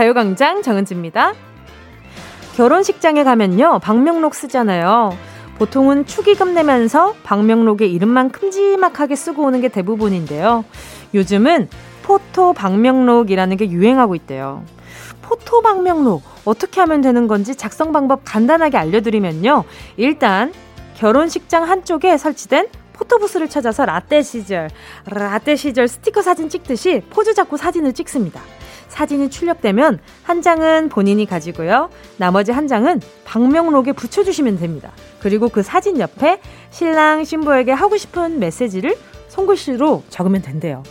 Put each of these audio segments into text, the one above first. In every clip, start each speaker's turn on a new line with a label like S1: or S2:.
S1: 가요광장 정은지입니다. 결혼식장에 가면요, 방명록 쓰잖아요. 보통은 축의금 내면서 방명록에 이름만 큼지막하게 쓰고 오는 게 대부분인데요. 요즘은 포토 방명록이라는 게 유행하고 있대요. 포토 방명록 어떻게 하면 되는 건지 작성 방법 간단하게 알려드리면요. 일단 결혼식장 한쪽에 설치된 포토부스를 찾아서 라떼 시절, 라떼 시절 스티커 사진 찍듯이 포즈 잡고 사진을 찍습니다. 사진이 출력되면 한 장은 본인이 가지고요. 나머지 한 장은 방명록에 붙여주시면 됩니다. 그리고 그 사진 옆에 신랑, 신부에게 하고 싶은 메시지를 손글씨로 적으면 된대요.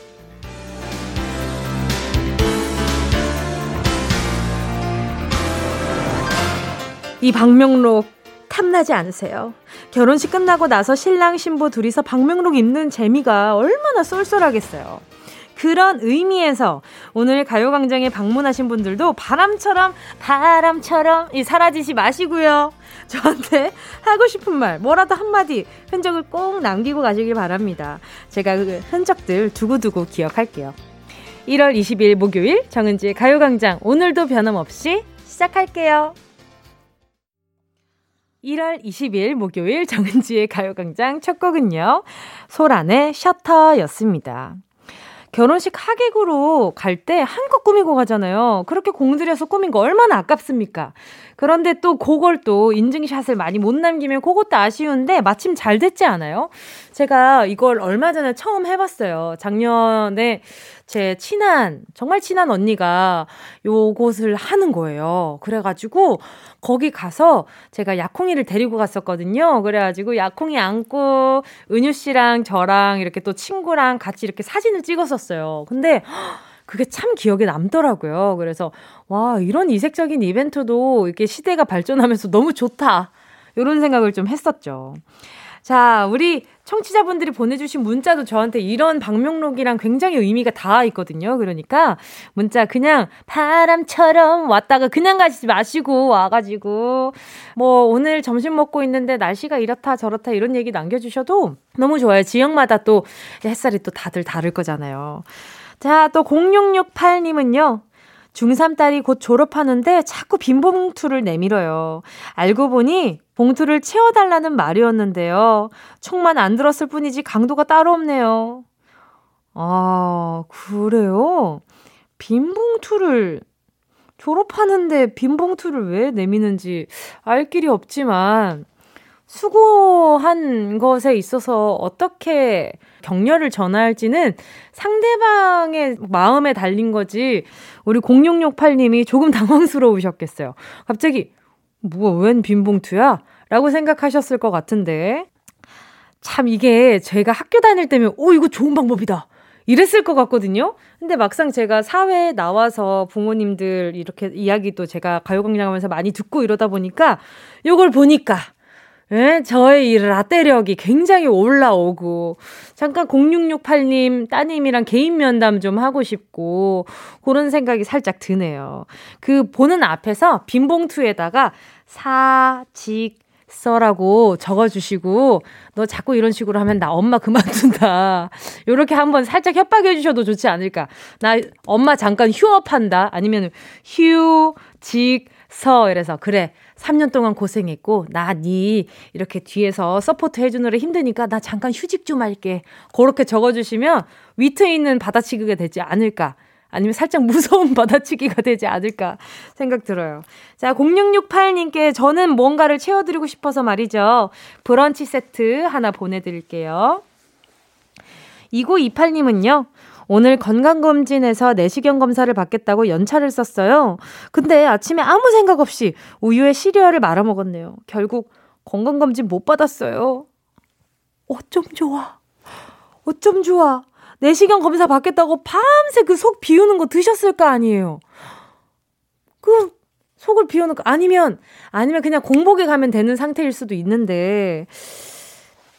S1: 이 방명록 탐나지 않으세요? 결혼식 끝나고 나서 신랑 신부 둘이서 방명록 입는 재미가 얼마나 쏠쏠하겠어요. 그런 의미에서 오늘 가요광장에 방문하신 분들도 바람처럼 바람처럼 이 사라지지 마시고요. 저한테 하고 싶은 말 뭐라도 한마디 흔적을 꼭 남기고 가시길 바랍니다. 제가 그 흔적들 두고두고 기억할게요. 1월 20일 목요일 정은지의 가요광장 오늘도 변함없이 시작할게요. 1월 20일 목요일 정은지의 가요광장 첫 곡은요. 소란의 셔터였습니다. 결혼식 하객으로 갈 때 한껏 꾸미고 가잖아요. 그렇게 공들여서 꾸민 거 얼마나 아깝습니까? 그런데 또 그걸 또 인증샷을 많이 못 남기면 그것도 아쉬운데 마침 잘 됐지 않아요? 제가 이걸 얼마 전에 처음 해봤어요. 작년에 제 친한, 정말 친한 언니가 요곳을 하는 거예요. 그래가지고 거기 가서 제가 약콩이를 데리고 갔었거든요. 그래가지고 약콩이 안고 은유 씨랑 저랑 이렇게 또 친구랑 같이 이렇게 사진을 찍었었어요. 근데 그게 참 기억에 남더라고요. 그래서 와, 이런 이색적인 이벤트도 이렇게 시대가 발전하면서 너무 좋다. 이런 생각을 좀 했었죠. 자, 우리 청취자분들이 보내주신 문자도 저한테 이런 방명록이랑 굉장히 의미가 다 있거든요. 그러니까 문자 그냥 바람처럼 왔다가 그냥 가시지 마시고 와가지고 뭐 오늘 점심 먹고 있는데 날씨가 이렇다 저렇다 이런 얘기 남겨주셔도 너무 좋아요. 지역마다 또 햇살이 또 다들 다를 거잖아요. 자, 또 0668님은요. 중3 딸이 곧 졸업하는데 자꾸 빈 봉투를 내밀어요. 알고 보니 봉투를 채워달라는 말이었는데요. 총만 안 들었을 뿐이지 강도가 따로 없네요. 아, 그래요? 빈 봉투를 졸업하는데 빈 봉투를 왜 내미는지 알 길이 없지만 수고한 것에 있어서 어떻게 격려를 전할지는 상대방의 마음에 달린 거지, 우리 0668님이 조금 당황스러우셨겠어요. 갑자기, 뭐, 웬 빈봉투야? 라고 생각하셨을 것 같은데. 참, 이게 제가 학교 다닐 때면, 오, 이거 좋은 방법이다. 이랬을 것 같거든요. 근데 막상 제가 사회에 나와서 부모님들 이렇게 이야기도 제가 가요광장 하면서 많이 듣고 이러다 보니까, 요걸 보니까, 예, 저의 이 라떼력이 굉장히 올라오고, 잠깐 0668님 따님이랑 개인 면담 좀 하고 싶고, 그런 생각이 살짝 드네요. 그 보는 앞에서 빈 봉투에다가 사, 직, 써라고 적어주시고, 너 자꾸 이런 식으로 하면 나 엄마 그만둔다. 요렇게 한번 살짝 협박해 주셔도 좋지 않을까. 나 엄마 잠깐 휴업한다. 아니면 휴, 직, 서. 이래서, 그래. 3년 동안 고생했고, 나, 니, 이렇게 뒤에서 support 해주느라 힘드니까, 나 잠깐 휴직 좀 할게. 그렇게 적어주시면, 위트 있는 받아치기가 되지 않을까. 아니면 살짝 무서운 받아치기가 되지 않을까 생각 들어요. 자, 0668님께 저는 뭔가를 채워드리고 싶어서 말이죠. 브런치 세트 하나 보내드릴게요. 2928님은요, 오늘 건강검진에서 내시경 검사를 받겠다고 연차를 썼어요. 근데 아침에 아무 생각 없이 우유에 시리얼을 말아 먹었네요. 결국 건강검진 못 받았어요. 어쩜 좋아. 어쩜 좋아. 내시경 검사 받겠다고 밤새 그 속 비우는 거 드셨을 거 아니에요. 그 속을 비우는 거 아니면 아니면 그냥 공복에 가면 되는 상태일 수도 있는데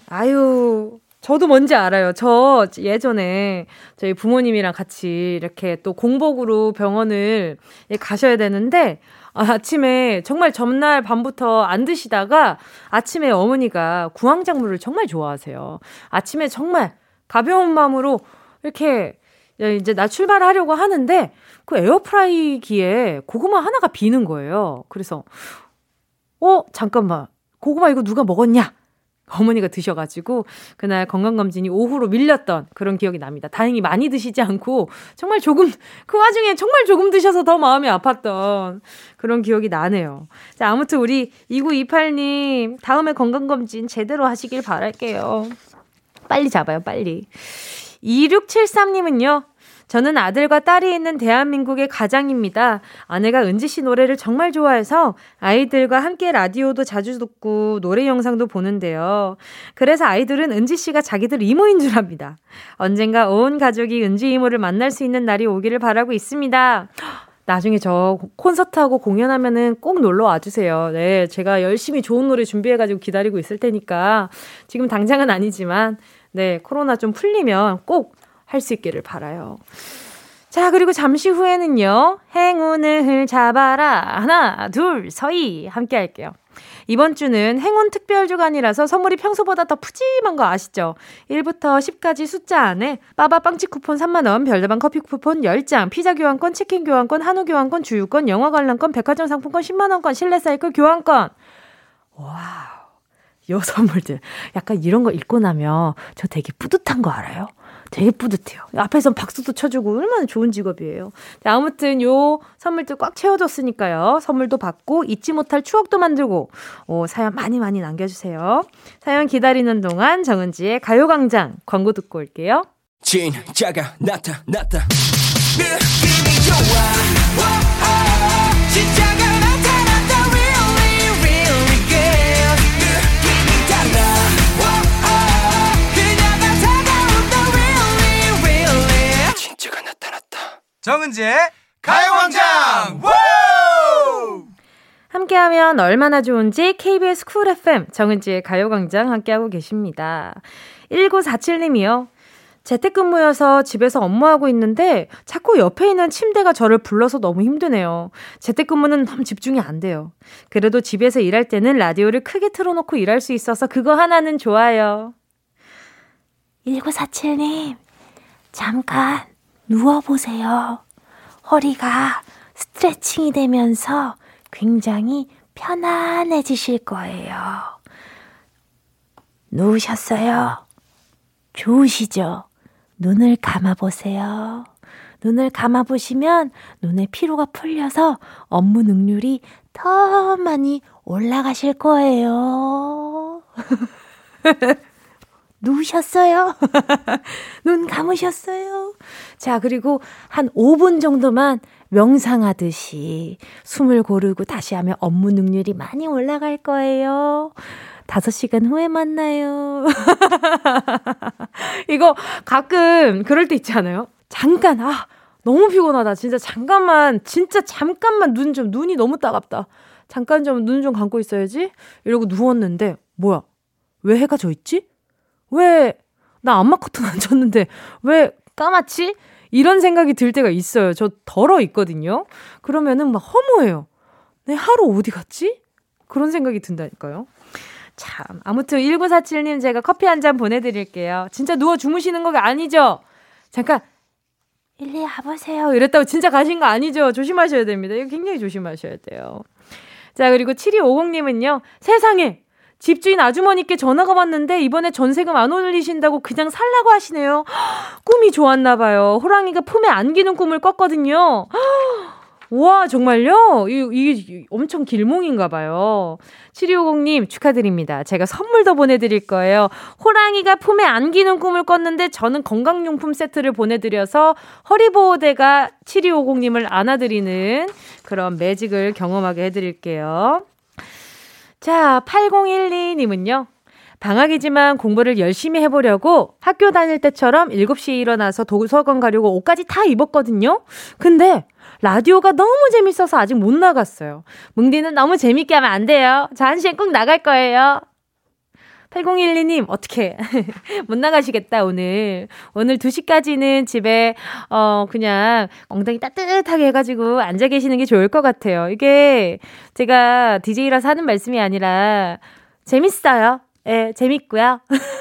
S1: 아유 저도 뭔지 알아요. 저 예전에 저희 부모님이랑 같이 이렇게 또 공복으로 병원을 가셔야 되는데 아침에 정말 전날 밤부터 안 드시다가 아침에 어머니가 구황작물을 정말 좋아하세요. 아침에 정말 가벼운 마음으로 이렇게 이제 나 출발하려고 하는데 그 에어프라이기에 고구마 하나가 비는 거예요. 그래서 어 잠깐만 고구마 이거 누가 먹었냐? 어머니가 드셔가지고 그날 건강검진이 오후로 밀렸던 그런 기억이 납니다. 다행히 많이 드시지 않고 정말 조금 그 와중에 정말 조금 드셔서 더 마음이 아팠던 그런 기억이 나네요. 자 아무튼 우리 2928님 다음에 건강검진 제대로 하시길 바랄게요. 빨리 잡아요 빨리. 2673님은요. 저는 아들과 딸이 있는 대한민국의 가장입니다. 아내가 은지 씨 노래를 정말 좋아해서 아이들과 함께 라디오도 자주 듣고 노래 영상도 보는데요. 그래서 아이들은 은지 씨가 자기들 이모인 줄 압니다. 언젠가 온 가족이 은지 이모를 만날 수 있는 날이 오기를 바라고 있습니다. 나중에 저 콘서트하고 공연하면은 꼭 놀러 와주세요. 네, 제가 열심히 좋은 노래 준비해가지고 기다리고 있을 테니까 지금 당장은 아니지만 네, 코로나 좀 풀리면 꼭 할 수 있기를 바라요. 자, 그리고 잠시 후에는요, 행운을 잡아라. 하나, 둘, 서희. 함께 할게요. 이번 주는 행운 특별 주간이라서 선물이 평소보다 더 푸짐한 거 아시죠? 1부터 10까지 숫자 안에 빠바 빵집 쿠폰 3만원, 별다방 커피 쿠폰 10장, 피자 교환권, 치킨 교환권, 한우 교환권, 주유권, 영화 관람권, 백화점 상품권 10만원권, 실내 사이클 교환권. wow. 요 선물들. 약간 이런 거 읽고 나면 저 되게 뿌듯한 거 알아요? 되게 뿌듯해요. 앞에서 박수도 쳐주고 얼마나 좋은 직업이에요. 자, 아무튼 요 선물도 꽉 채워줬으니까요. 선물도 받고 잊지 못할 추억도 만들고 오, 사연 많이 많이 남겨주세요. 사연 기다리는 동안 정은지의 가요광장 광고 듣고 올게요. 진짜가 나타났다. 느낌이 좋아.
S2: 정은지의 가요광장
S1: 함께하면 얼마나 좋은지 KBS 쿨 FM 정은지의 가요광장 함께하고 계십니다. 1947님이요. 재택근무여서 집에서 업무하고 있는데 자꾸 옆에 있는 침대가 저를 불러서 너무 힘드네요. 재택근무는 너무 집중이 안 돼요. 그래도 집에서 일할 때는 라디오를 크게 틀어놓고 일할 수 있어서 그거 하나는 좋아요. 1947님, 잠깐 누워보세요. 허리가 스트레칭이 되면서 굉장히 편안해지실 거예요. 누우셨어요? 좋으시죠? 눈을 감아보세요. 눈을 감아보시면 눈의 피로가 풀려서 업무 능률이 더 많이 올라가실 거예요. 누우셨어요? 눈 감으셨어요? 자, 그리고 한 5분 정도만 명상하듯이 숨을 고르고 다시 하면 업무 능률이 많이 올라갈 거예요. 5시간 후에 만나요. 이거 가끔 그럴 때 있지 않아요? 잠깐, 아, 너무 피곤하다. 진짜 잠깐만, 진짜 잠깐만 눈 좀, 눈이 너무 따갑다. 잠깐 좀 눈 좀 감고 있어야지? 이러고 누웠는데, 뭐야? 왜 해가 져 있지? 왜, 나 안마 커튼 안 쳤는데, 왜 까맣지? 이런 생각이 들 때가 있어요. 저 덜어 있거든요. 그러면은 막 허무해요. 내 하루 어디 갔지? 그런 생각이 든다니까요. 참. 아무튼 1947님 제가 커피 한 잔 보내드릴게요. 진짜 누워 주무시는 거 아니죠? 잠깐, 일리 와보세요. 이랬다고 진짜 가신 거 아니죠? 조심하셔야 됩니다. 이거 굉장히 조심하셔야 돼요. 자, 그리고 7250님은요. 세상에! 집주인 아주머니께 전화가 왔는데 이번에 전세금 안 올리신다고 그냥 살라고 하시네요. 꿈이 좋았나 봐요. 호랑이가 품에 안기는 꿈을 꿨거든요. 와, 정말요? 이, 게 엄청 길몽인가 봐요. 7250님 축하드립니다. 제가 선물도 보내드릴 거예요. 호랑이가 품에 안기는 꿈을 꿨는데 저는 건강용품 세트를 보내드려서 허리보호대가 7250님을 안아드리는 그런 매직을 경험하게 해드릴게요. 자, 8012님은요. 방학이지만 공부를 열심히 해보려고 학교 다닐 때처럼 7시에 일어나서 도서관 가려고 옷까지 다 입었거든요. 근데 라디오가 너무 재밌어서 아직 못 나갔어요. 뭉디는 너무 재밌게 하면 안 돼요. 저한 시엔 꼭 나갈 거예요. 8012님, 어떻게, 못 나가시겠다, 오늘. 오늘 2시까지는 집에, 어, 그냥 엉덩이 따뜻하게 해가지고 앉아 계시는 게 좋을 것 같아요. 이게 제가 DJ라서 하는 말씀이 아니라, 재밌어요. 예, 재밌고요.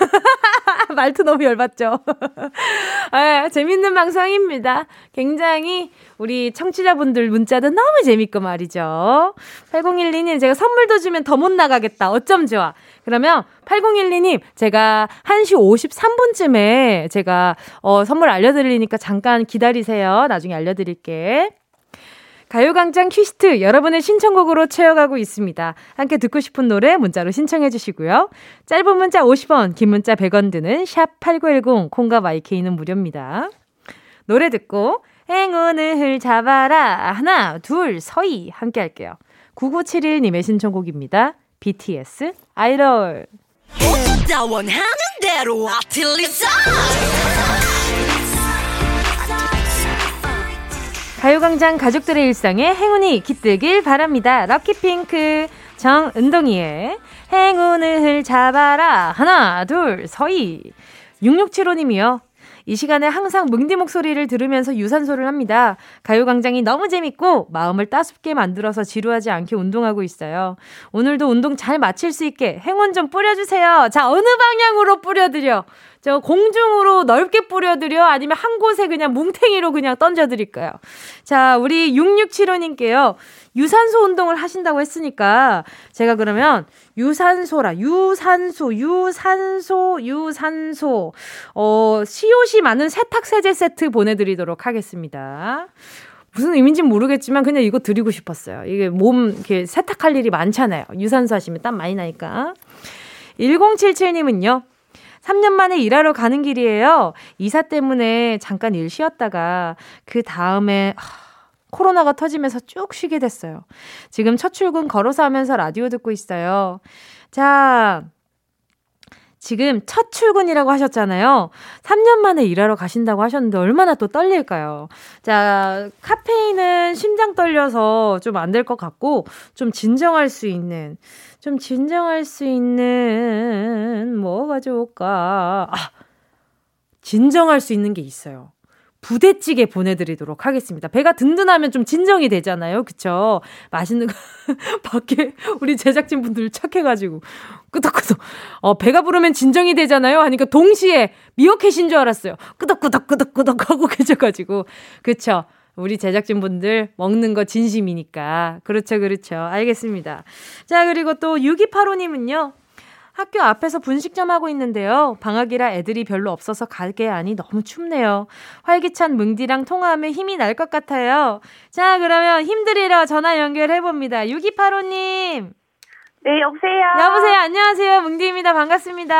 S1: 말투 너무 열받죠? 아, 재밌는 방송입니다. 굉장히 우리 청취자분들 문자도 너무 재밌고 말이죠. 8012님, 제가 선물도 주면 더 못 나가겠다. 어쩜 좋아. 그러면 8012님, 제가 1시 53분쯤에 제가 어, 선물 알려드리니까 잠깐 기다리세요. 나중에 알려드릴게. 가요광장 퀴스트 여러분의 신청곡으로 채워가고 있습니다. 함께 듣고 싶은 노래 문자로 신청해 주시고요. 짧은 문자 50원, 긴 문자 100원 드는 샵 8910, 콩과 마이케이는 무료입니다. 노래 듣고 행운을 잡아라. 하나, 둘, 서희 함께 할게요. 9971님의 신청곡입니다. BTS 아이돌. 가요광장 가족들의 일상에 행운이 깃들길 바랍니다. 럭키핑크 정은동이의 행운을 잡아라. 하나, 둘, 서희. 6675님이요. 이 시간에 항상 뭉디 목소리를 들으면서 유산소를 합니다. 가요광장이 너무 재밌고 마음을 따숩게 만들어서 지루하지 않게 운동하고 있어요. 오늘도 운동 잘 마칠 수 있게 행운 좀 뿌려주세요. 자, 어느 방향으로 뿌려드려? 저 공중으로 넓게 뿌려드려? 아니면 한 곳에 그냥 뭉탱이로 그냥 던져드릴까요? 자, 우리 6675님께요. 유산소 운동을 하신다고 했으니까 제가 그러면 유산소라 유산소 유산소 유산소 어 시옷이 많은 세탁 세제 세트 보내드리도록 하겠습니다. 무슨 의미인지 모르겠지만 그냥 이거 드리고 싶었어요. 이게 몸 이렇게 세탁할 일이 많잖아요. 유산소 하시면 땀 많이 나니까. 1077님은요. 3년 만에 일하러 가는 길이에요. 이사 때문에 잠깐 일 쉬었다가 그 다음에 코로나가 터지면서 쭉 쉬게 됐어요. 지금 첫 출근 걸어서 하면서 라디오 듣고 있어요. 자, 지금 첫 출근이라고 하셨잖아요. 3년 만에 일하러 가신다고 하셨는데 얼마나 또 떨릴까요? 자, 카페인은 심장 떨려서 좀 안 될 것 같고, 좀 진정할 수 있는, 좀 진정할 수 있는, 뭐가 좋을까? 아, 진정할 수 있는 게 있어요. 부대찌개 보내드리도록 하겠습니다. 배가 든든하면 좀 진정이 되잖아요. 그쵸? 맛있는 거, 밖에 우리 제작진분들 착해가지고, 끄덕끄덕. 어, 배가 부르면 진정이 되잖아요. 하니까 동시에 미어캣인 줄 알았어요. 끄덕끄덕 끄덕끄덕 하고 계셔가지고. 그쵸? 우리 제작진분들 먹는 거 진심이니까. 그렇죠, 그렇죠. 알겠습니다. 자, 그리고 또 6285님은요. 학교 앞에서 분식점 하고 있는데요. 방학이라 애들이 별로 없어서 가게 안이 너무 춥네요. 활기찬 뭉디랑 통화하면 힘이 날 것 같아요. 자, 그러면 힘들이라 전화 연결해봅니다. 6285님.
S2: 네, 여보세요.
S1: 여보세요. 안녕하세요. 뭉디입니다. 반갑습니다.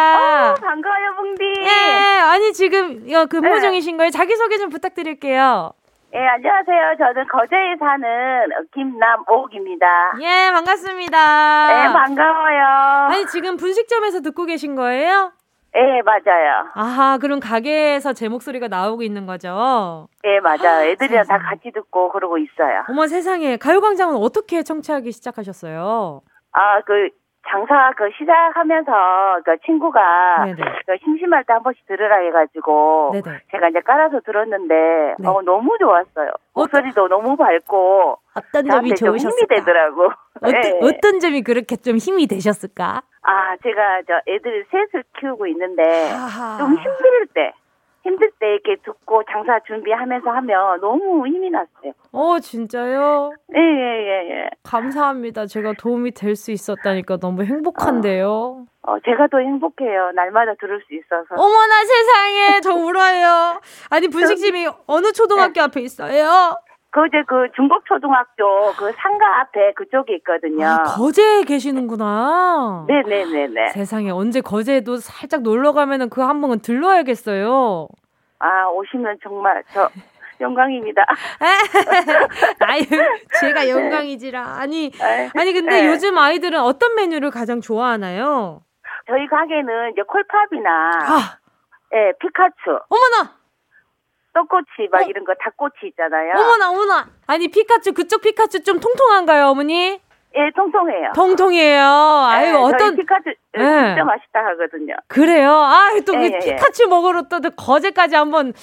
S2: 어, 반가워요, 뭉디.
S1: 예, 아니, 지금 근무 네. 중이신 거예요? 자기소개 좀 부탁드릴게요.
S2: 예, 안녕하세요. 저는 거제에 사는 김남옥입니다.
S1: 예, 반갑습니다.
S2: 네, 반가워요.
S1: 아니, 지금 분식점에서 듣고 계신 거예요?
S2: 예, 맞아요.
S1: 아하, 그럼 가게에서 제 목소리가 나오고 있는 거죠?
S2: 예, 맞아요. 애들이랑 다 같이 듣고 그러고 있어요.
S1: 어머 세상에, 가요광장은 어떻게 청취하기 시작하셨어요?
S2: 아, 그, 장사 그 시작하면서 그 친구가 그 심심할 때 한 번씩 들으라 해가지고 네네. 제가 이제 깔아서 들었는데 네. 어, 너무 좋았어요. 목소리도 어떤, 너무 밝고
S1: 어떤 점이 좋으셨을까? 힘이
S2: 되더라고.
S1: 어떤, 네. 어떤 점이 그렇게 좀 힘이 되셨을까?
S2: 아 제가 저 애들 셋을 키우고 있는데 아하. 좀 힘들 때 힘들 때 이렇게 듣고 장사 준비하면서 하면 너무 힘이 났어요.
S1: 어, 진짜요?
S2: 예, 예, 예, 예.
S1: 감사합니다. 제가 도움이 될 수 있었다니까 너무 행복한데요.
S2: 어, 어, 제가 더 행복해요. 날마다 들을 수 있어서.
S1: 어머나 세상에, 저 울어요. 아니, 분식집이 어느 초등학교 네. 앞에 있어요?
S2: 거제 그 중국초등학교 그 상가 앞에 그쪽에 있거든요. 아,
S1: 거제에 계시는구나.
S2: 네네네네.
S1: 세상에 언제 거제에도 살짝 놀러 가면은 그 한 번은 들러야겠어요.
S2: 아 오시면 정말 저 영광입니다.
S1: 아유 제가 영광이지라. 아니 아니 근데 네. 요즘 아이들은 어떤 메뉴를 가장 좋아하나요?
S2: 저희 가게는 이제 콜팝이나 아. 예, 피카츄.
S1: 어머나
S2: 떡꼬치 막 어? 이런 거 닭꼬치 있잖아요.
S1: 어머나 어머나. 아니 피카츄 그쪽 피카츄 좀 통통한가요, 어머니?
S2: 예, 통통해요.
S1: 통통해요. 아유, 네, 어떤
S2: 피카츄 네. 진짜 맛있다 하거든요.
S1: 그래요. 아, 또 예, 예, 피카츄 먹으러 또 거제까지 한번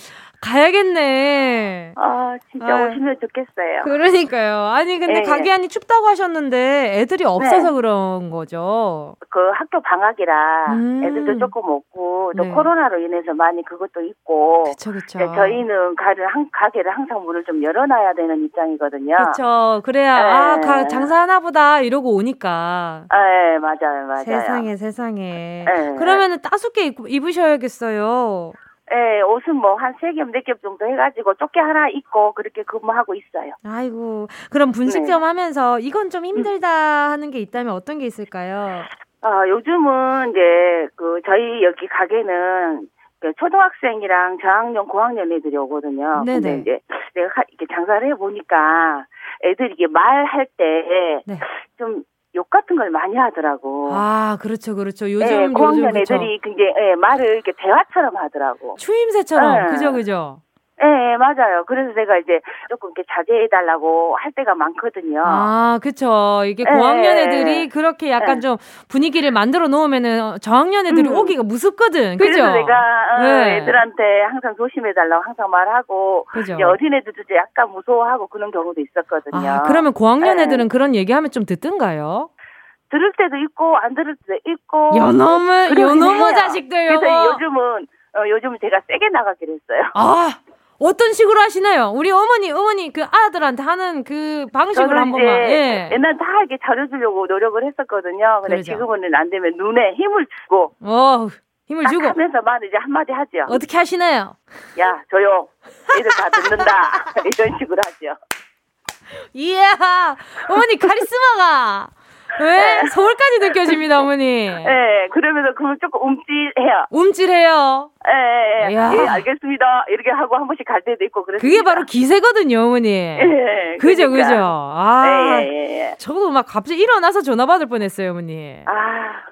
S1: 가야겠네.
S2: 아, 진짜 아, 오시면 좋겠어요.
S1: 그러니까요. 아니, 근데 네. 가기 안이 춥다고 하셨는데 애들이 없어서 네. 그런 거죠.
S2: 그 학교 방학이라 음. 애들도 조금 없고 또 네. 코로나로 인해서 많이 그것도 있고.
S1: 그쵸, 그쵸.
S2: 저희는 가를, 한, 가게를 항상 문을 좀 열어놔야 되는 입장이거든요.
S1: 그렇죠. 그래야, 아, 가, 네. 장사하나 보다 이러고 오니까.
S2: 네, 맞아요, 맞아요.
S1: 세상에, 세상에. 네. 그러면은 따숩게 입으셔야겠어요.
S2: 예, 옷은 뭐 한 세 겹, 네 겹 정도 해가지고 조끼 하나 입고 그렇게 근무하고 있어요.
S1: 아이고, 그럼 분식점 네. 하면서 이건 좀 힘들다 하는 게 있다면 어떤 게 있을까요?
S2: 아, 요즘은 이제 그 저희 여기 가게는 그 초등학생이랑 저학년, 고학년 애들이 오거든요. 네네. 근데 이제 내가 이렇게 장사를 해보니까 애들이 이게 말할 때좀 네. 욕 같은 걸 많이 하더라고.
S1: 아, 그렇죠, 그렇죠. 요즘
S2: 네, 고학년 요즘, 애들이 그렇죠. 굉장히 네, 말을 이렇게 대화처럼 하더라고.
S1: 추임새처럼, 네. 그죠, 그죠.
S2: 예, 네, 맞아요. 그래서 제가 이제 조금 이렇게 자제해달라고 할 때가 많거든요.
S1: 아, 그쵸. 이게 네. 고학년 애들이 그렇게 약간 네. 좀 분위기를 만들어 놓으면은 저학년 애들이 음. 오기가 무섭거든. 그죠?
S2: 그래서 내가 어, 네. 애들한테 항상 조심해달라고 항상 말하고. 그죠. 어린 애들도 이제 약간 무서워하고 그런 경우도 있었거든요.
S1: 아, 그러면 고학년 애들은 그런 얘기하면 좀 듣든가요?
S2: 들을 때도 있고 안 들을 때도 있고
S1: 요놈의 요놈의 자식들
S2: 그래서 요즘은 어, 요즘은 제가 세게 나가기로 했어요.
S1: 아 어떤 식으로 하시나요? 우리 어머니, 어머니 그 아들한테 하는 그 방식으로 한 번만. 예.
S2: 옛날 다 이렇게 잘해주려고 노력을 했었거든요. 근데 그러죠. 지금은 안 되면 눈에 힘을 주고.
S1: 어, 힘을 주고.
S2: 하면서 만 이제 한마디 하죠.
S1: 어떻게 하시나요?
S2: 야, 조용. 애들 다 듣는다. 이런 식으로 하죠.
S1: 이야, 어머니 카리스마가. 왜? 서울까지 느껴집니다, 어머니.
S2: 네, 그러면서 그걸 조금 움찔해요.
S1: 움찔해요.
S2: 예, 예, 예. 예, 알겠습니다. 이렇게 하고 한 번씩 갈 때도 있고 그래서.
S1: 그게 바로 기세거든요, 어머니. 예, 그죠, 그러니까. 그죠. 아, 예, 예, 예. 저도 막 갑자기 일어나서 전화 받을 뻔했어요, 어머니.
S2: 아,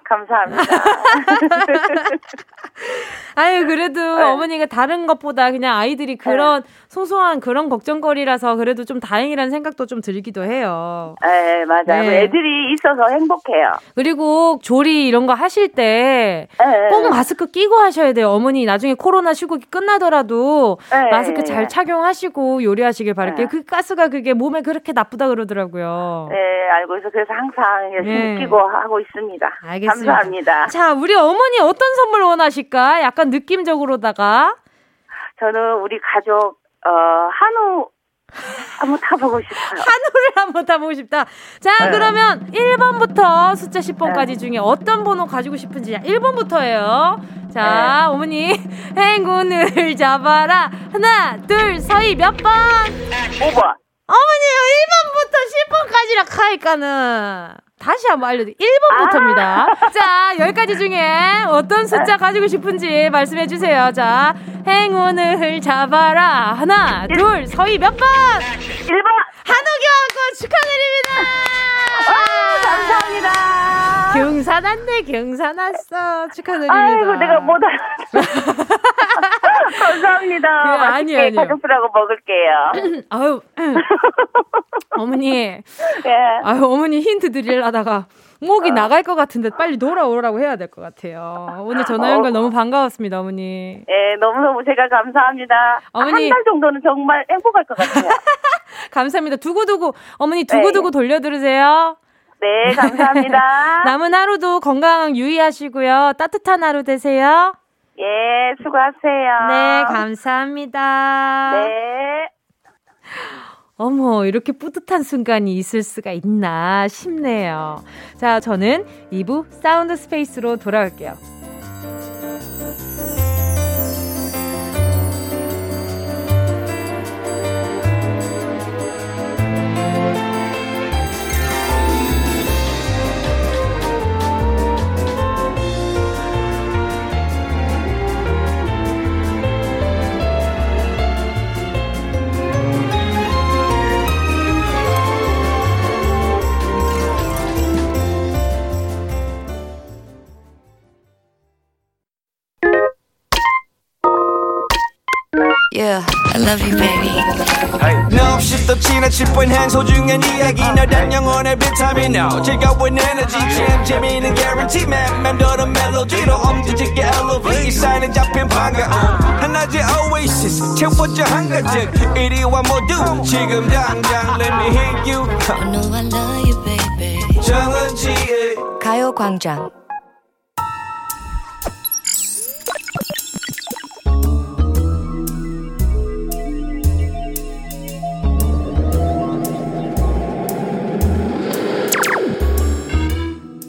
S2: 감사합니다.
S1: 아유, 그래도 네. 어머니가 다른 것보다 그냥 아이들이 그런 네. 소소한 그런 걱정거리라서 그래도 좀 다행이라는 생각도 좀 들기도 해요.
S2: 네, 맞아요. 네. 애들이 있어서 행복해요.
S1: 그리고 조리 이런 거 하실 때꼭 네. 마스크 끼고 하셔야 돼요. 어머니 나중에 코로나 시국이 끝나더라도 네. 마스크 잘 착용하시고 요리하시길 바랄게요. 그 가스가 그게 몸에 그렇게 나쁘다 그러더라고요.
S2: 네, 알고 있어. 그래서 항상 열심히 끼고 하고 있습니다. 알겠습니다. 감사합니다.
S1: 자, 우리 어머니 어떤 선물 원하실까? 약간 느낌적으로다가.
S2: 저는 우리 가족 어, 한우 한번 타보고 싶어요.
S1: 한우를 한번 타보고 싶다. 자, 네. 그러면 1번부터 숫자 10번까지 네. 중에 어떤 번호 가지고 싶은지 1번부터예요. 자, 네. 어머니, 행운을 잡아라. 하나, 둘, 서희 몇 번?
S2: 5번.
S1: 어머니, 1번부터 10번까지라 카이까는. 다시 한번 알려드릴게요. 1번부터입니다. 아~ 자, 여기까지 중에 어떤 숫자 가지고 싶은지 말씀해 주세요. 자, 행운을 잡아라. 하나, 둘, 서희 몇 번?
S2: 1번!
S1: 한우교환권 축하드립니다!
S2: 아, 감사합니다.
S1: 경사 났네, 경사 났어. 축하드립니다.
S2: 아이고, 내가 못 알았어. 감사합니다. 그, 아니, 아니. 가족들하고 먹을게요.
S1: 아유, 어머니. 예. 아유, 어머니 힌트 드리려다가 목이 어. 나갈 것 같은데 빨리 돌아오라고 해야 될 것 같아요. 오늘 전화 연결 어. 너무 반가웠습니다, 어머니.
S2: 예, 너무너무 제가 감사합니다. 어머니. 한 달 정도는 정말 행복할 것 같아요.
S1: 감사합니다. 두고두고, 어머니 두고두고 네. 돌려 들으세요.
S2: 네, 감사합니다.
S1: 남은 하루도 건강 유의하시고요. 따뜻한 하루 되세요.
S2: 예, 수고하세요.
S1: 네, 감사합니다.
S2: 네.
S1: 어머, 이렇게 뿌듯한 순간이 있을 수가 있나 싶네요. 자, 저는 2부 사운드 스페이스로 돌아올게요. Yeah, I love you, baby. No.
S3: 없이 또 지나칠 뻔한 소중한 이야기. 너란 영혼의 비타민 O 즐거운 에너지. 참 재미있는 guarantee man. 맴도는 멜로디로 엄지짓게 elevate 이 사인에 잡힌 반가움 하나의 oasis. 채워져 한가득 이리와 모두 지금 당장 let me hit you. I know I love you baby. 정은지의 가요광장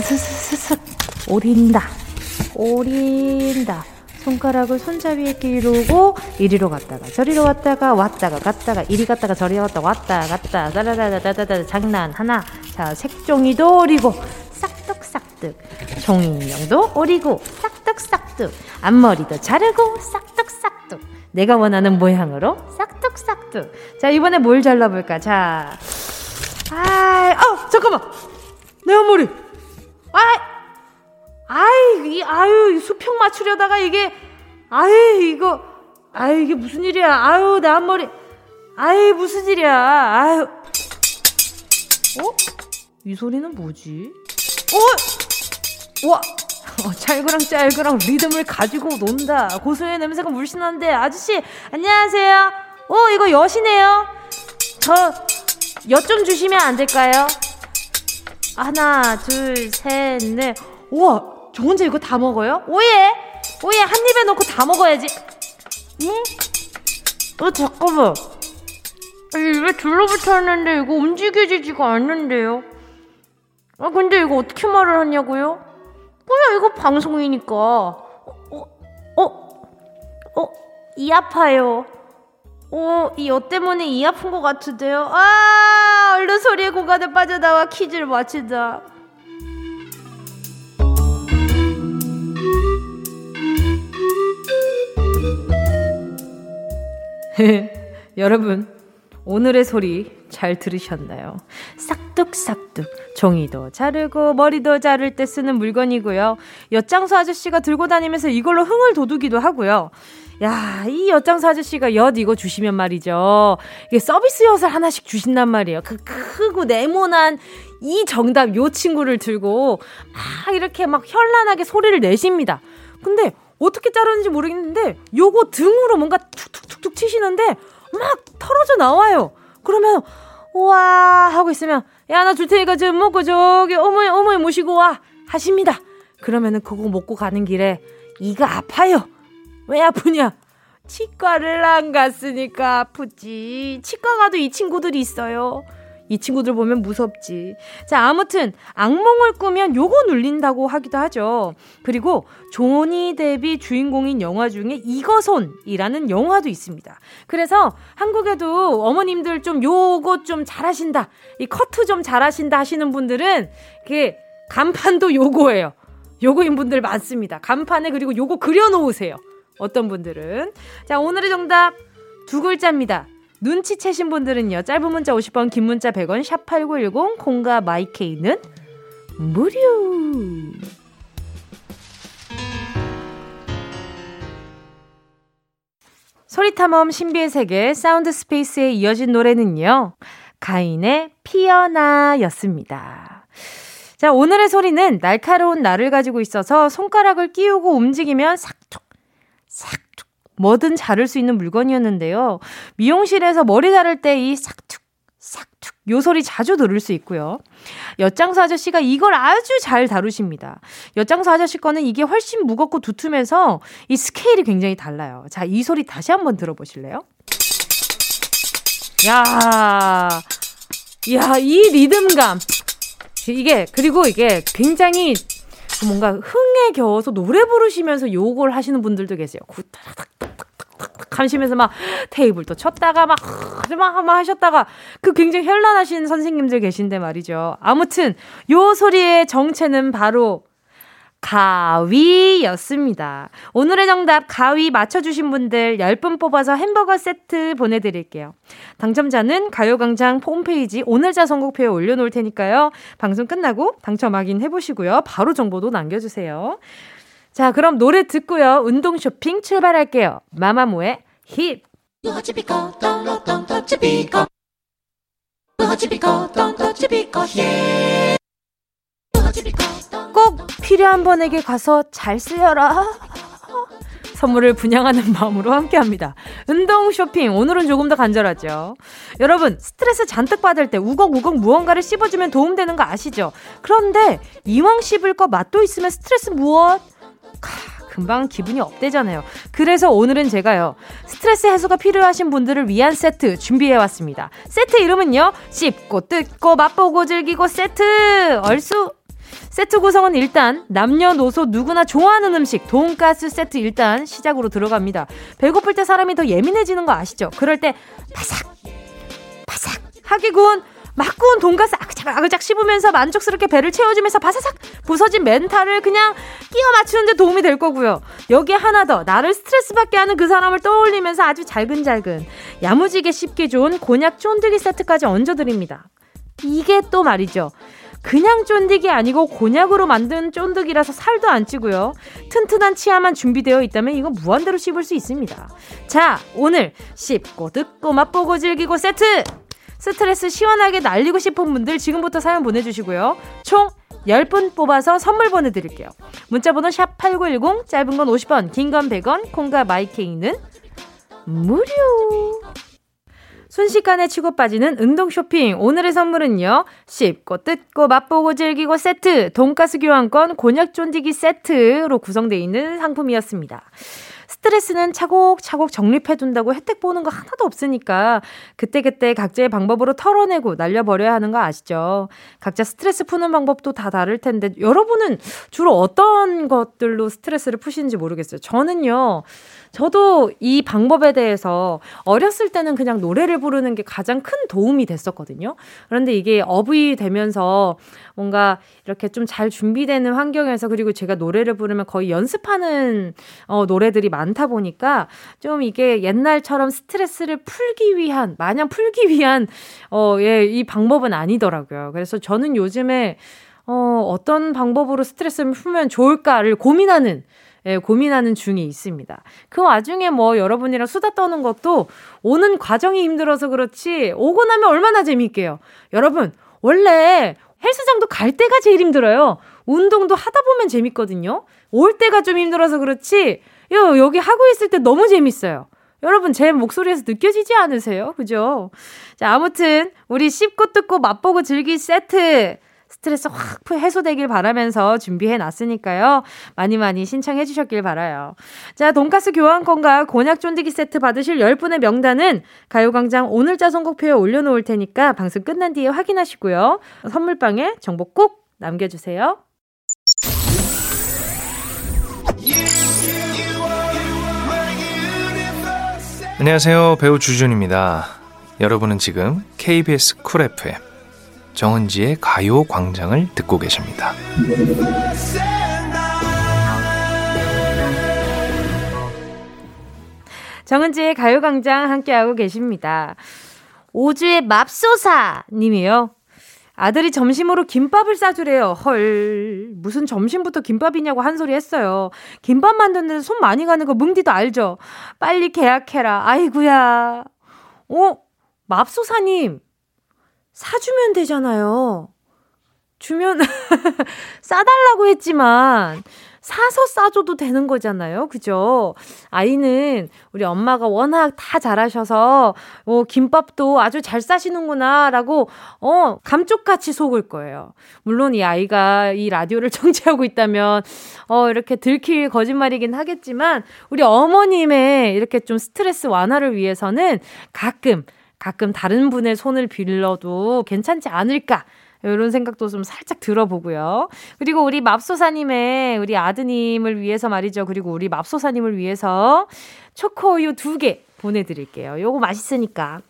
S1: 스스스스 오린다. 오린다. 손가락을 손잡이에 끼르고 이리로 갔다가 저리로 갔다가 왔다가 갔다가 이리 갔다가 저리 갔다 왔다 갔다 따라다다다다다 장난 하나. 자 색종이도 오리고 싹둑싹둑. 종이 인형도 오리고 싹둑싹둑. 앞머리도 자르고 싹둑싹둑. 내가 원하는 모양으로 싹둑싹둑. 자 이번에 뭘 잘라볼까? 자. 아, 어 잠깐만. 내 앞머리 아이, 아이, 이, 아유, 수평 맞추려다가 이게, 아이, 이거, 아이, 이게 무슨 일이야. 아유, 내 앞머리. 아이, 무슨 일이야. 아유. 어? 이 소리는 뭐지? 어? 와! 어, 짤그랑 짤그랑 리듬을 가지고 논다. 고소의 냄새가 물씬 나는데, 아저씨, 안녕하세요. 어, 이거 엿이네요. 저, 엿좀 주시면 안 될까요? 하나, 둘, 셋, 넷. 우와, 저 혼자 이거 다 먹어요? 오예! 오예, 한 입에 넣고 다 먹어야지. 응? 어, 잠깐만. 입에 둘러붙었는데 이거 움직여지지가 않는데요? 아, 근데 이거 어떻게 말을 하냐고요? 뭐야, 이거 방송이니까. 어, 어, 어, 어, 이 아파요. 어, 이엿 때문에 이 아픈 것 같은데요? 아, 얼른 소리의 공간에 빠져나와 퀴즈를 맞히자. 여러분, 오늘의 소리 잘 들으셨나요? 싹둑싹둑 종이도 자르고 머리도 자를 때 쓰는 물건이고요. 엿장수 아저씨가 들고 다니면서 이걸로 흥을 돋우기도 하고요. 야, 이 엿장사 아저씨가 엿 이거 주시면 말이죠. 이게 서비스 엿을 하나씩 주신단 말이에요. 그 크고 네모난 이 정답 요 친구를 들고 막 이렇게 막 현란하게 소리를 내십니다. 근데 어떻게 자르는지 모르겠는데 요거 등으로 뭔가 툭툭툭툭 치시는데 막 털어져 나와요. 그러면 우와 하고 있으면 야 나 줄 테니까 좀 먹고 저기 어머니 어머니 모시고 와 하십니다. 그러면은 그거 먹고 가는 길에 이가 아파요. 왜 아프냐? 치과를 안 갔으니까 아프지. 치과 가도 이 친구들이 있어요. 이 친구들 보면 무섭지. 자, 아무튼 악몽을 꾸면 요거 눌린다고 하기도 하죠. 그리고 조니 데비 주인공인 영화 중에 이거손이라는 영화도 있습니다. 그래서 한국에도 어머님들 좀 요거 좀 잘하신다. 이 커트 좀 잘하신다 하시는 분들은 그 간판도 요거예요. 요거인 분들 많습니다. 간판에 그리고 요거 그려 놓으세요. 어떤 분들은. 자, 오늘의 정답 두 글자입니다. 눈치채신 분들은요. 짧은 문자 50원, 긴 문자 100원, 샵 8910, 콩과 마이케이는 무료. 소리탐험 신비의 세계 사운드 스페이스에 이어진 노래는요. 가인의 피어나였습니다. 자, 오늘의 소리는 날카로운 날을 가지고 있어서 손가락을 끼우고 움직이면 싹둑 싹둑 뭐든 자를 수 있는 물건이었는데요. 미용실에서 머리 자를 때 이 싹둑 싹둑 요 소리 자주 들을 수 있고요. 엿장수 아저씨가 이걸 아주 잘 다루십니다. 엿장수 아저씨 거는 이게 훨씬 무겁고 두툼해서 이 스케일이 굉장히 달라요. 자, 이 소리 다시 한번 들어보실래요? 야, 야, 이 리듬감. 이게, 그리고 이게 굉장히 뭔가 흥에 겨워서 노래 부르시면서 요걸 하시는 분들도 계세요. 하시면서 막 테이블도 쳤다가 막, 막, 막 하셨다가 그 굉장히 현란하신 선생님들 계신데 말이죠. 아무튼 요 소리의 정체는 바로 가위였습니다. 오늘의 정답 가위 맞춰주신 분들 10분 뽑아서 햄버거 세트 보내드릴게요. 당첨자는 가요광장 홈페이지 오늘자 선곡표에 올려놓을 테니까요. 방송 끝나고 당첨 확인 해보시고요. 바로 정보도 남겨주세요. 자, 그럼 노래 듣고요. 운동 쇼핑 출발할게요. 마마무의 힙! 꼭 필요한 분에게 가서 잘 쓰여라. 선물을 분양하는 마음으로 함께 합니다. 운동 쇼핑, 오늘은 조금 더 간절하죠. 여러분, 스트레스 잔뜩 받을 때 우걱우걱 무언가를 씹어주면 도움되는 거 아시죠? 그런데 이왕 씹을 거 맛도 있으면 스트레스 무엇? 카, 금방 기분이 업되잖아요. 그래서 오늘은 제가요, 스트레스 해소가 필요하신 분들을 위한 세트 준비해왔습니다. 세트 이름은요, 씹고 뜯고 맛보고 즐기고 세트! 얼쑤! 세트 구성은 일단 남녀노소 누구나 좋아하는 음식 돈가스 세트 일단 시작으로 들어갑니다. 배고플 때 사람이 더 예민해지는 거 아시죠? 그럴 때 바삭 바삭 하게 구운 막 구운 돈가스 아그작 아그작 씹으면서 만족스럽게 배를 채워주면서 바사삭 부서진 멘탈을 그냥 끼워 맞추는데 도움이 될 거고요. 여기에 하나 더 나를 스트레스 받게 하는 그 사람을 떠올리면서 아주 잘근잘근 야무지게 씹기 좋은 곤약 쫀득이 세트까지 얹어드립니다. 이게 또 말이죠. 그냥 쫀득이 아니고 곤약으로 만든 쫀득이라서 살도 안 찌고요. 튼튼한 치아만 준비되어 있다면 이거 무한대로 씹을 수 있습니다. 자, 오늘 씹고 듣고 맛보고 즐기고 세트! 스트레스 시원하게 날리고 싶은 분들 지금부터 사연 보내주시고요. 총 10분 뽑아서 선물 보내드릴게요. 문자번호 샵8910, 짧은 건 50원, 긴 건 100원, 콩과 마이케이는 무료! 순식간에 치고 빠지는 운동 쇼핑. 오늘의 선물은요. 씹고 뜯고 맛보고 즐기고 세트, 돈가스 교환권, 곤약 쫀디기 세트로 구성되어 있는 상품이었습니다. 스트레스는 차곡차곡 정립해둔다고 혜택 보는 거 하나도 없으니까 그때그때 각자의 방법으로 털어내고 날려버려야 하는 거 아시죠? 각자 스트레스 푸는 방법도 다 다를 텐데 여러분은 주로 어떤 것들로 스트레스를 푸시는지 모르겠어요. 저는요. 저도 이 방법에 대해서 어렸을 때는 그냥 노래를 부르는 게 가장 큰 도움이 됐었거든요. 그런데 이게 업이 되면서 뭔가 이렇게 좀 잘 준비되는 환경에서 그리고 제가 노래를 부르면 거의 연습하는 어, 노래들이 많다 보니까 좀 이게 옛날처럼 스트레스를 풀기 위한 마냥 풀기 위한 어, 예, 이 방법은 아니더라고요. 그래서 저는 요즘에 어, 어떤 방법으로 스트레스를 풀면 좋을까를 고민하는 예, 고민하는 중에 있습니다. 그 와중에 뭐 여러분이랑 수다 떠는 것도 오는 과정이 힘들어서 그렇지 오고 나면 얼마나 재미있게요. 여러분, 원래 헬스장도 갈 때가 제일 힘들어요. 운동도 하다 보면 재밌거든요. 올 때가 좀 힘들어서 그렇지 요, 여기 하고 있을 때 너무 재밌어요. 여러분, 제 목소리에서 느껴지지 않으세요? 그죠? 자, 아무튼, 우리 씹고 뜯고 맛보고 즐길 세트. 스트레스 확 해소되길 바라면서 준비해 놨으니까요. 많이 많이 신청해 주셨길 바라요. 자, 돈가스 교환권과 곤약 쫀디기 세트 받으실 10분의 명단은 가요광장 오늘자 선곡표에 올려놓을 테니까 방송 끝난 뒤에 확인하시고요. 선물방에 정보 꼭 남겨주세요.
S4: 안녕하세요. 배우 주준입니다. 여러분은 지금 KBS 쿨 FM 정은지의 가요 광장을 듣고 계십니다.
S1: 정은지의 가요 광장 함께하고 계십니다. 오주의 맙소사 님이요. 아들이 점심으로 김밥을 싸주래요. 헐, 무슨 점심부터 김밥이냐고 한 소리 했어요. 김밥 만드는데 손 많이 가는 거 뭉디도 알죠? 빨리 계약해라. 아이구야. 어? 맙소사님, 사주면 되잖아요. 주면, 싸달라고 했지만, 사서 싸줘도 되는 거잖아요. 그죠? 아이는 우리 엄마가 워낙 다 잘하셔서, 어, 김밥도 아주 잘 싸시는구나, 라고, 어, 감쪽같이 속을 거예요. 물론 이 아이가 이 라디오를 청취하고 있다면, 어, 이렇게 들킬 거짓말이긴 하겠지만, 우리 어머님의 이렇게 좀 스트레스 완화를 위해서는 가끔, 가끔 다른 분의 손을 빌려도 괜찮지 않을까 이런 생각도 좀 살짝 들어보고요. 그리고 우리 맙소사님의 우리 아드님을 위해서 말이죠. 그리고 우리 맙소사님을 위해서 초코우유 두 개 보내드릴게요. 요거 맛있으니까.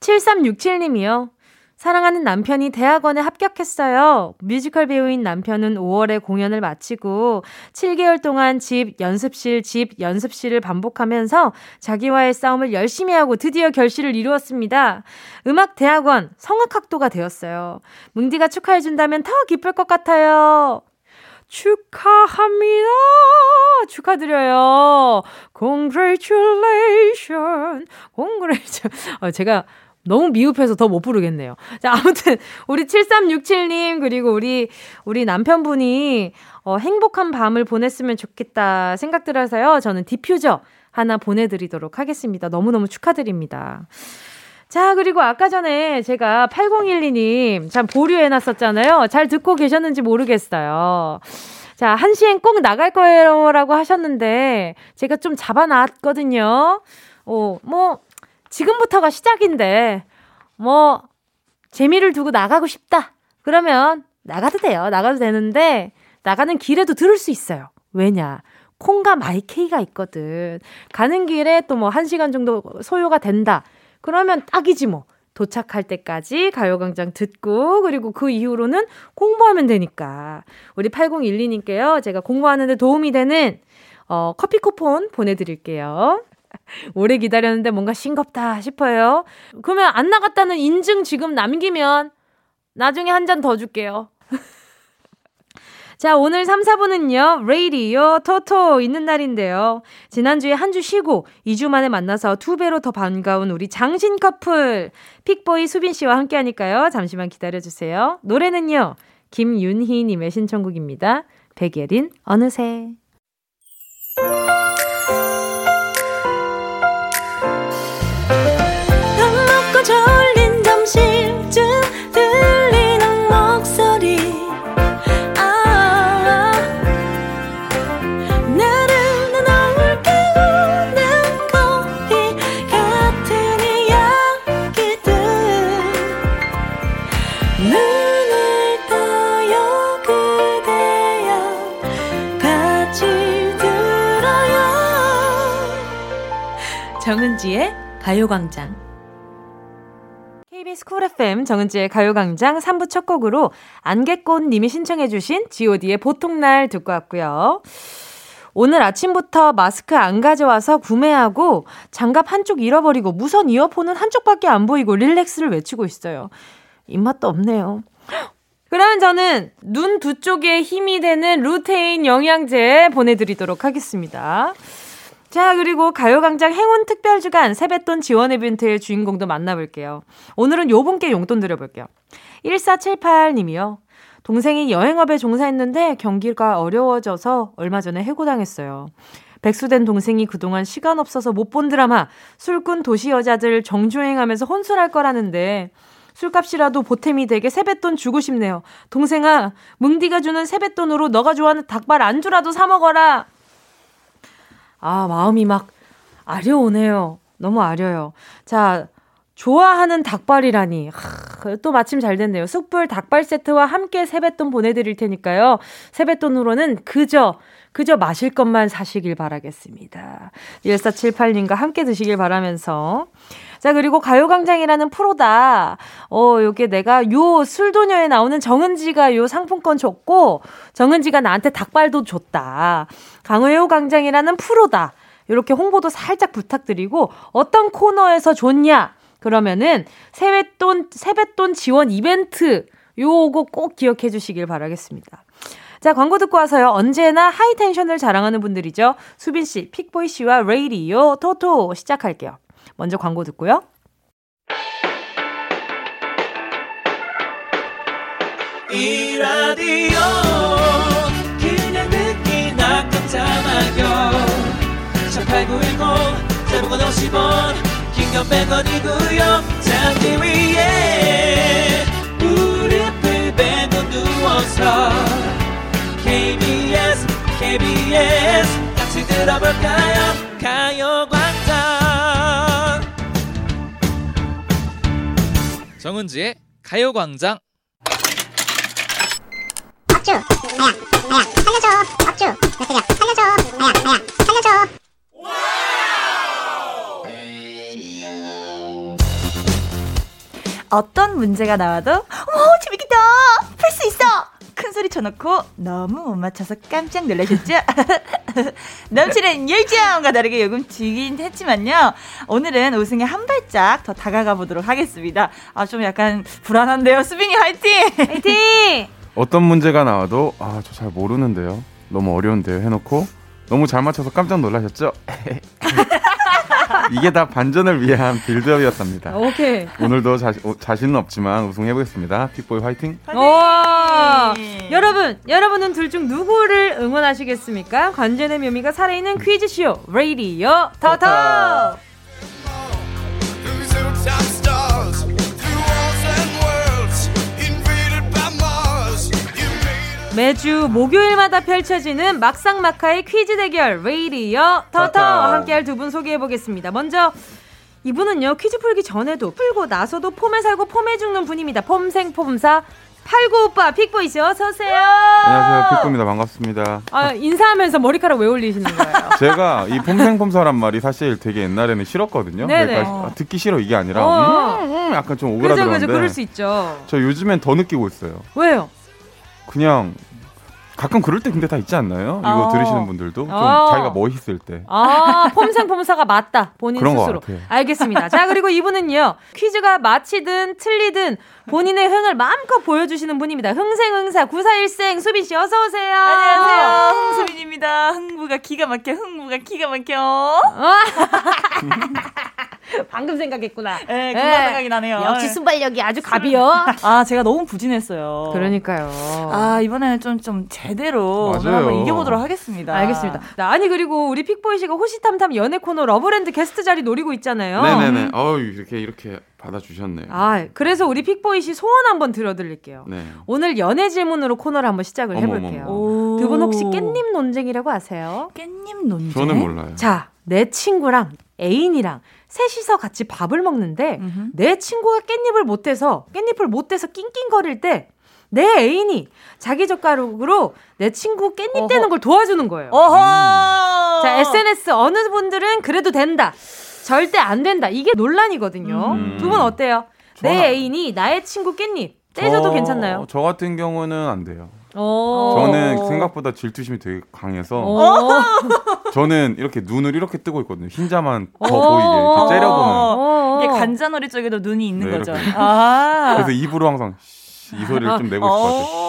S1: 7367님이요. 사랑하는 남편이 대학원에 합격했어요. 뮤지컬 배우인 남편은 5월에 공연을 마치고 7개월 동안 집, 연습실, 집, 연습실을 반복하면서 자기와의 싸움을 열심히 하고 드디어 결실을 이루었습니다. 음악 대학원 성악학도가 되었어요. 뭉디가 축하해준다면 더 기쁠 것 같아요. 축하합니다. 축하드려요. Congratulation. Congratulation. 어, 제가 너무 미흡해서 더 못 부르겠네요. 자, 아무튼 우리 7367님 그리고 우리 우리 남편분이 어, 행복한 밤을 보냈으면 좋겠다 생각 들어서요. 저는 디퓨저 하나 보내드리도록 하겠습니다. 너무너무 축하드립니다. 자, 그리고 아까 전에 제가 8012님 참 보류해놨었잖아요. 잘 듣고 계셨는지 모르겠어요. 자, 한 시엔 꼭 나갈 거예요. 라고 하셨는데, 제가 좀 잡아놨거든요. 어, 뭐, 지금부터가 시작인데, 뭐, 재미를 두고 나가고 싶다. 그러면 나가도 돼요. 나가도 되는데, 나가는 길에도 들을 수 있어요. 왜냐? 콩과 마이케이가 있거든. 가는 길에 또뭐한 시간 정도 소요가 된다. 그러면 딱이지 뭐. 도착할 때까지 가요광장 듣고, 그리고 그 이후로는 공부하면 되니까. 우리 8012님께요. 제가 공부하는데 도움이 되는, 어, 커피 쿠폰 보내드릴게요. 오래 기다렸는데 뭔가 싱겁다 싶어요. 그러면 안 나갔다는 인증 지금 남기면 나중에 한 잔 더 줄게요. 자, 오늘 3, 4분은요, 레이디요, 토토 있는 날인데요. 지난주에 한 주 쉬고 2주 만에 만나서 두 배로 더 반가운 우리 장신 커플, 픽보이 수빈 씨와 함께 하니까요. 잠시만 기다려주세요. 노래는요, 김윤희님의 신청곡입니다. 백예린, 어느새. 정은지의 가요광장. KBS Cool FM 정은지의 가요광장 3부 첫 곡으로 안개꽃님이 신청해주신 god의 보통날 듣고 왔고요. 오늘 아침부터 마스크 안 가져와서 구매하고 장갑 한쪽 잃어버리고 무선 이어폰은 한쪽밖에 안 보이고 relax를 외치고 있어요. 입맛도 없네요. 그러면 저는 눈 두 쪽에 힘이 되는 루테인 영양제 보내드리도록 하겠습니다. 자, 그리고 가요광장 행운 특별주간 세뱃돈 지원 이벤트의 주인공도 만나볼게요. 오늘은 요 분께 용돈 드려볼게요. 1478님이요. 동생이 여행업에 종사했는데 경기가 어려워져서 얼마 전에 해고당했어요. 백수된 동생이 그동안 시간 없어서 못 본 드라마 술꾼 도시 여자들 정주행하면서 혼술할 거라는데 술값이라도 보탬이 되게 세뱃돈 주고 싶네요. 동생아, 뭉디가 주는 세뱃돈으로 너가 좋아하는 닭발 안주라도 사 먹어라. 아, 마음이 막 아려오네요. 너무 아려요. 자, 좋아하는 닭발이라니. 하, 또 마침 잘 됐네요. 숯불 닭발 세트와 함께 세뱃돈 보내드릴 테니까요. 세뱃돈으로는 그저, 그저 마실 것만 사시길 바라겠습니다. 1478님과 함께 드시길 바라면서. 자, 그리고 가요광장이라는 프로다. 어, 요게 내가 요 술도녀에 나오는 정은지가 요 상품권 줬고, 정은지가 나한테 닭발도 줬다. 가요광장이라는 프로다. 이렇게 홍보도 살짝 부탁드리고, 어떤 코너에서 줬냐? 그러면은, 세뱃돈, 세뱃돈 지원 이벤트, 요거 꼭 기억해 주시길 바라겠습니다. 자, 광고 듣고 와서요. 언제나 high tension을 자랑하는 분들이죠. 수빈 씨, 픽보이 씨와 레이디오 토토 시작할게요. 먼저 광고 듣고요. 이 라디오 그냥 듣기나 깜짝마요. 18910 대목원 50원 긴건 100원이고요. 잠기 위에 무릎을 베고 누워서 KBS KBS 같이 들어볼까요? 가요광
S5: 정은지의 가요광장.
S6: 박주. 아야 아야 살려줘. 몇 대냐 살려줘. 아야 아야 살려줘.
S7: 어떤 문제가 나와도 어머 재밌겠다. 풀 수 있어 큰 소리 쳐놓고 너무 못 맞춰서 깜짝 놀라셨죠? 넘치는 열정과 다르게 요금치긴 했지만요. 오늘은 우승에 한 발짝 더 다가가 보도록 하겠습니다. 아, 좀 약간 불안한데요. 수빈이 화이팅!
S1: 화이팅!
S8: 어떤 문제가 나와도 아, 저 잘 모르는데요. 너무 어려운데요. 해놓고 너무 잘 맞춰서 깜짝 놀라셨죠? 이게 다 반전을 위한 빌드업이었답니다.
S1: 오케이.
S8: 오늘도 자, 자신은 없지만 우승해보겠습니다. 픽보이 화이팅!
S1: 와! 여러분, 여러분은 둘 중 누구를 응원하시겠습니까? 관전의 묘미가 살아있는 퀴즈쇼, 레이디어 터터! 매주 목요일마다 펼쳐지는 막상막하의 퀴즈 대결 레이디어 터터 함께할 두 분 소개해 보겠습니다. 먼저 이분은요 퀴즈 풀기 전에도 풀고 나서도 폼에 살고 폼에 죽는 분입니다. 폼생폼사 팔구 오빠 픽보이 씨 어서 오세요.
S8: 안녕하세요 픽보입니다. 반갑습니다.
S1: 아 인사하면서 머리카락 왜 올리시는 거예요?
S8: 제가 이 폼생폼사란 말이 사실 되게 옛날에는 싫었거든요. 네네. 그러니까 듣기 싫어 이게 아니라 어. 음, 음, 약간 좀 오그라들었는데. 그죠
S1: 그죠 그럴 수 있죠.
S8: 저 요즘엔 더 느끼고 있어요.
S1: 왜요?
S8: 그냥 가끔 그럴 때 근데 다 있지 않나요? 이거 어. 들으시는 분들도 좀 어. 자기가 멋있을 때.
S1: 아, 폼생폼사가 맞다. 본인 스스로. 알겠습니다. 자, 그리고 이분은요. 퀴즈가 마치든 틀리든 본인의 흥을 마음껏 보여주시는 분입니다. 흥생흥사 94일생 수빈 씨 어서 오세요.
S7: 안녕하세요. 흥수빈입니다. 흥부가 기가 막혀. 흥부가 기가 막혀.
S1: 방금 생각했구나.
S7: 네, 금방 네. 생각이 나네요.
S1: 역시 순발력이 아주 갑이요.
S7: 아, 제가 너무 부진했어요.
S1: 그러니까요.
S7: 아, 이번에는 좀, 좀 제대로 오늘 한번 이겨보도록 하겠습니다.
S1: 알겠습니다. 아니, 그리고 우리 픽보이 씨가 호시탐탐 연애 코너 러브랜드 게스트 자리 노리고 있잖아요.
S8: 네네네. 어우, 이렇게, 이렇게 받아주셨네요.
S1: 아, 그래서 우리 픽보이 씨 소원 한번 들어드릴게요. 네. 오늘 연애 질문으로 코너를 한번 시작을 해볼게요. 두 분 혹시 깻잎 논쟁이라고 아세요?
S7: 깻잎 논쟁?
S8: 저는 몰라요.
S1: 자, 내 친구랑 애인이랑 셋이서 같이 밥을 먹는데 음흠. 내 친구가 깻잎을 못해서 깻잎을 못해서 낑낑거릴 때 내 애인이 자기 젓가락으로 내 친구 깻잎 어허. 떼는 걸 도와주는 거예요. 어허. 자 SNS 어느 분들은 그래도 된다. 절대 안 된다. 이게 논란이거든요. 음. 두분 어때요? 내 애인이 나의 친구 깻잎 떼줘도
S8: 저,
S1: 괜찮나요?
S8: 저 같은 경우는 안 돼요. 저는 생각보다 질투심이 되게 강해서 저는 이렇게 눈을 이렇게 뜨고 있거든요. 흰자만 더 보이게 이렇게 째려보는.
S7: 이게 관자놀이 쪽에도 눈이 있는 네, 거죠. 아~
S8: 그래서 입으로 항상 이 소리를 좀 내고
S1: 싶어요.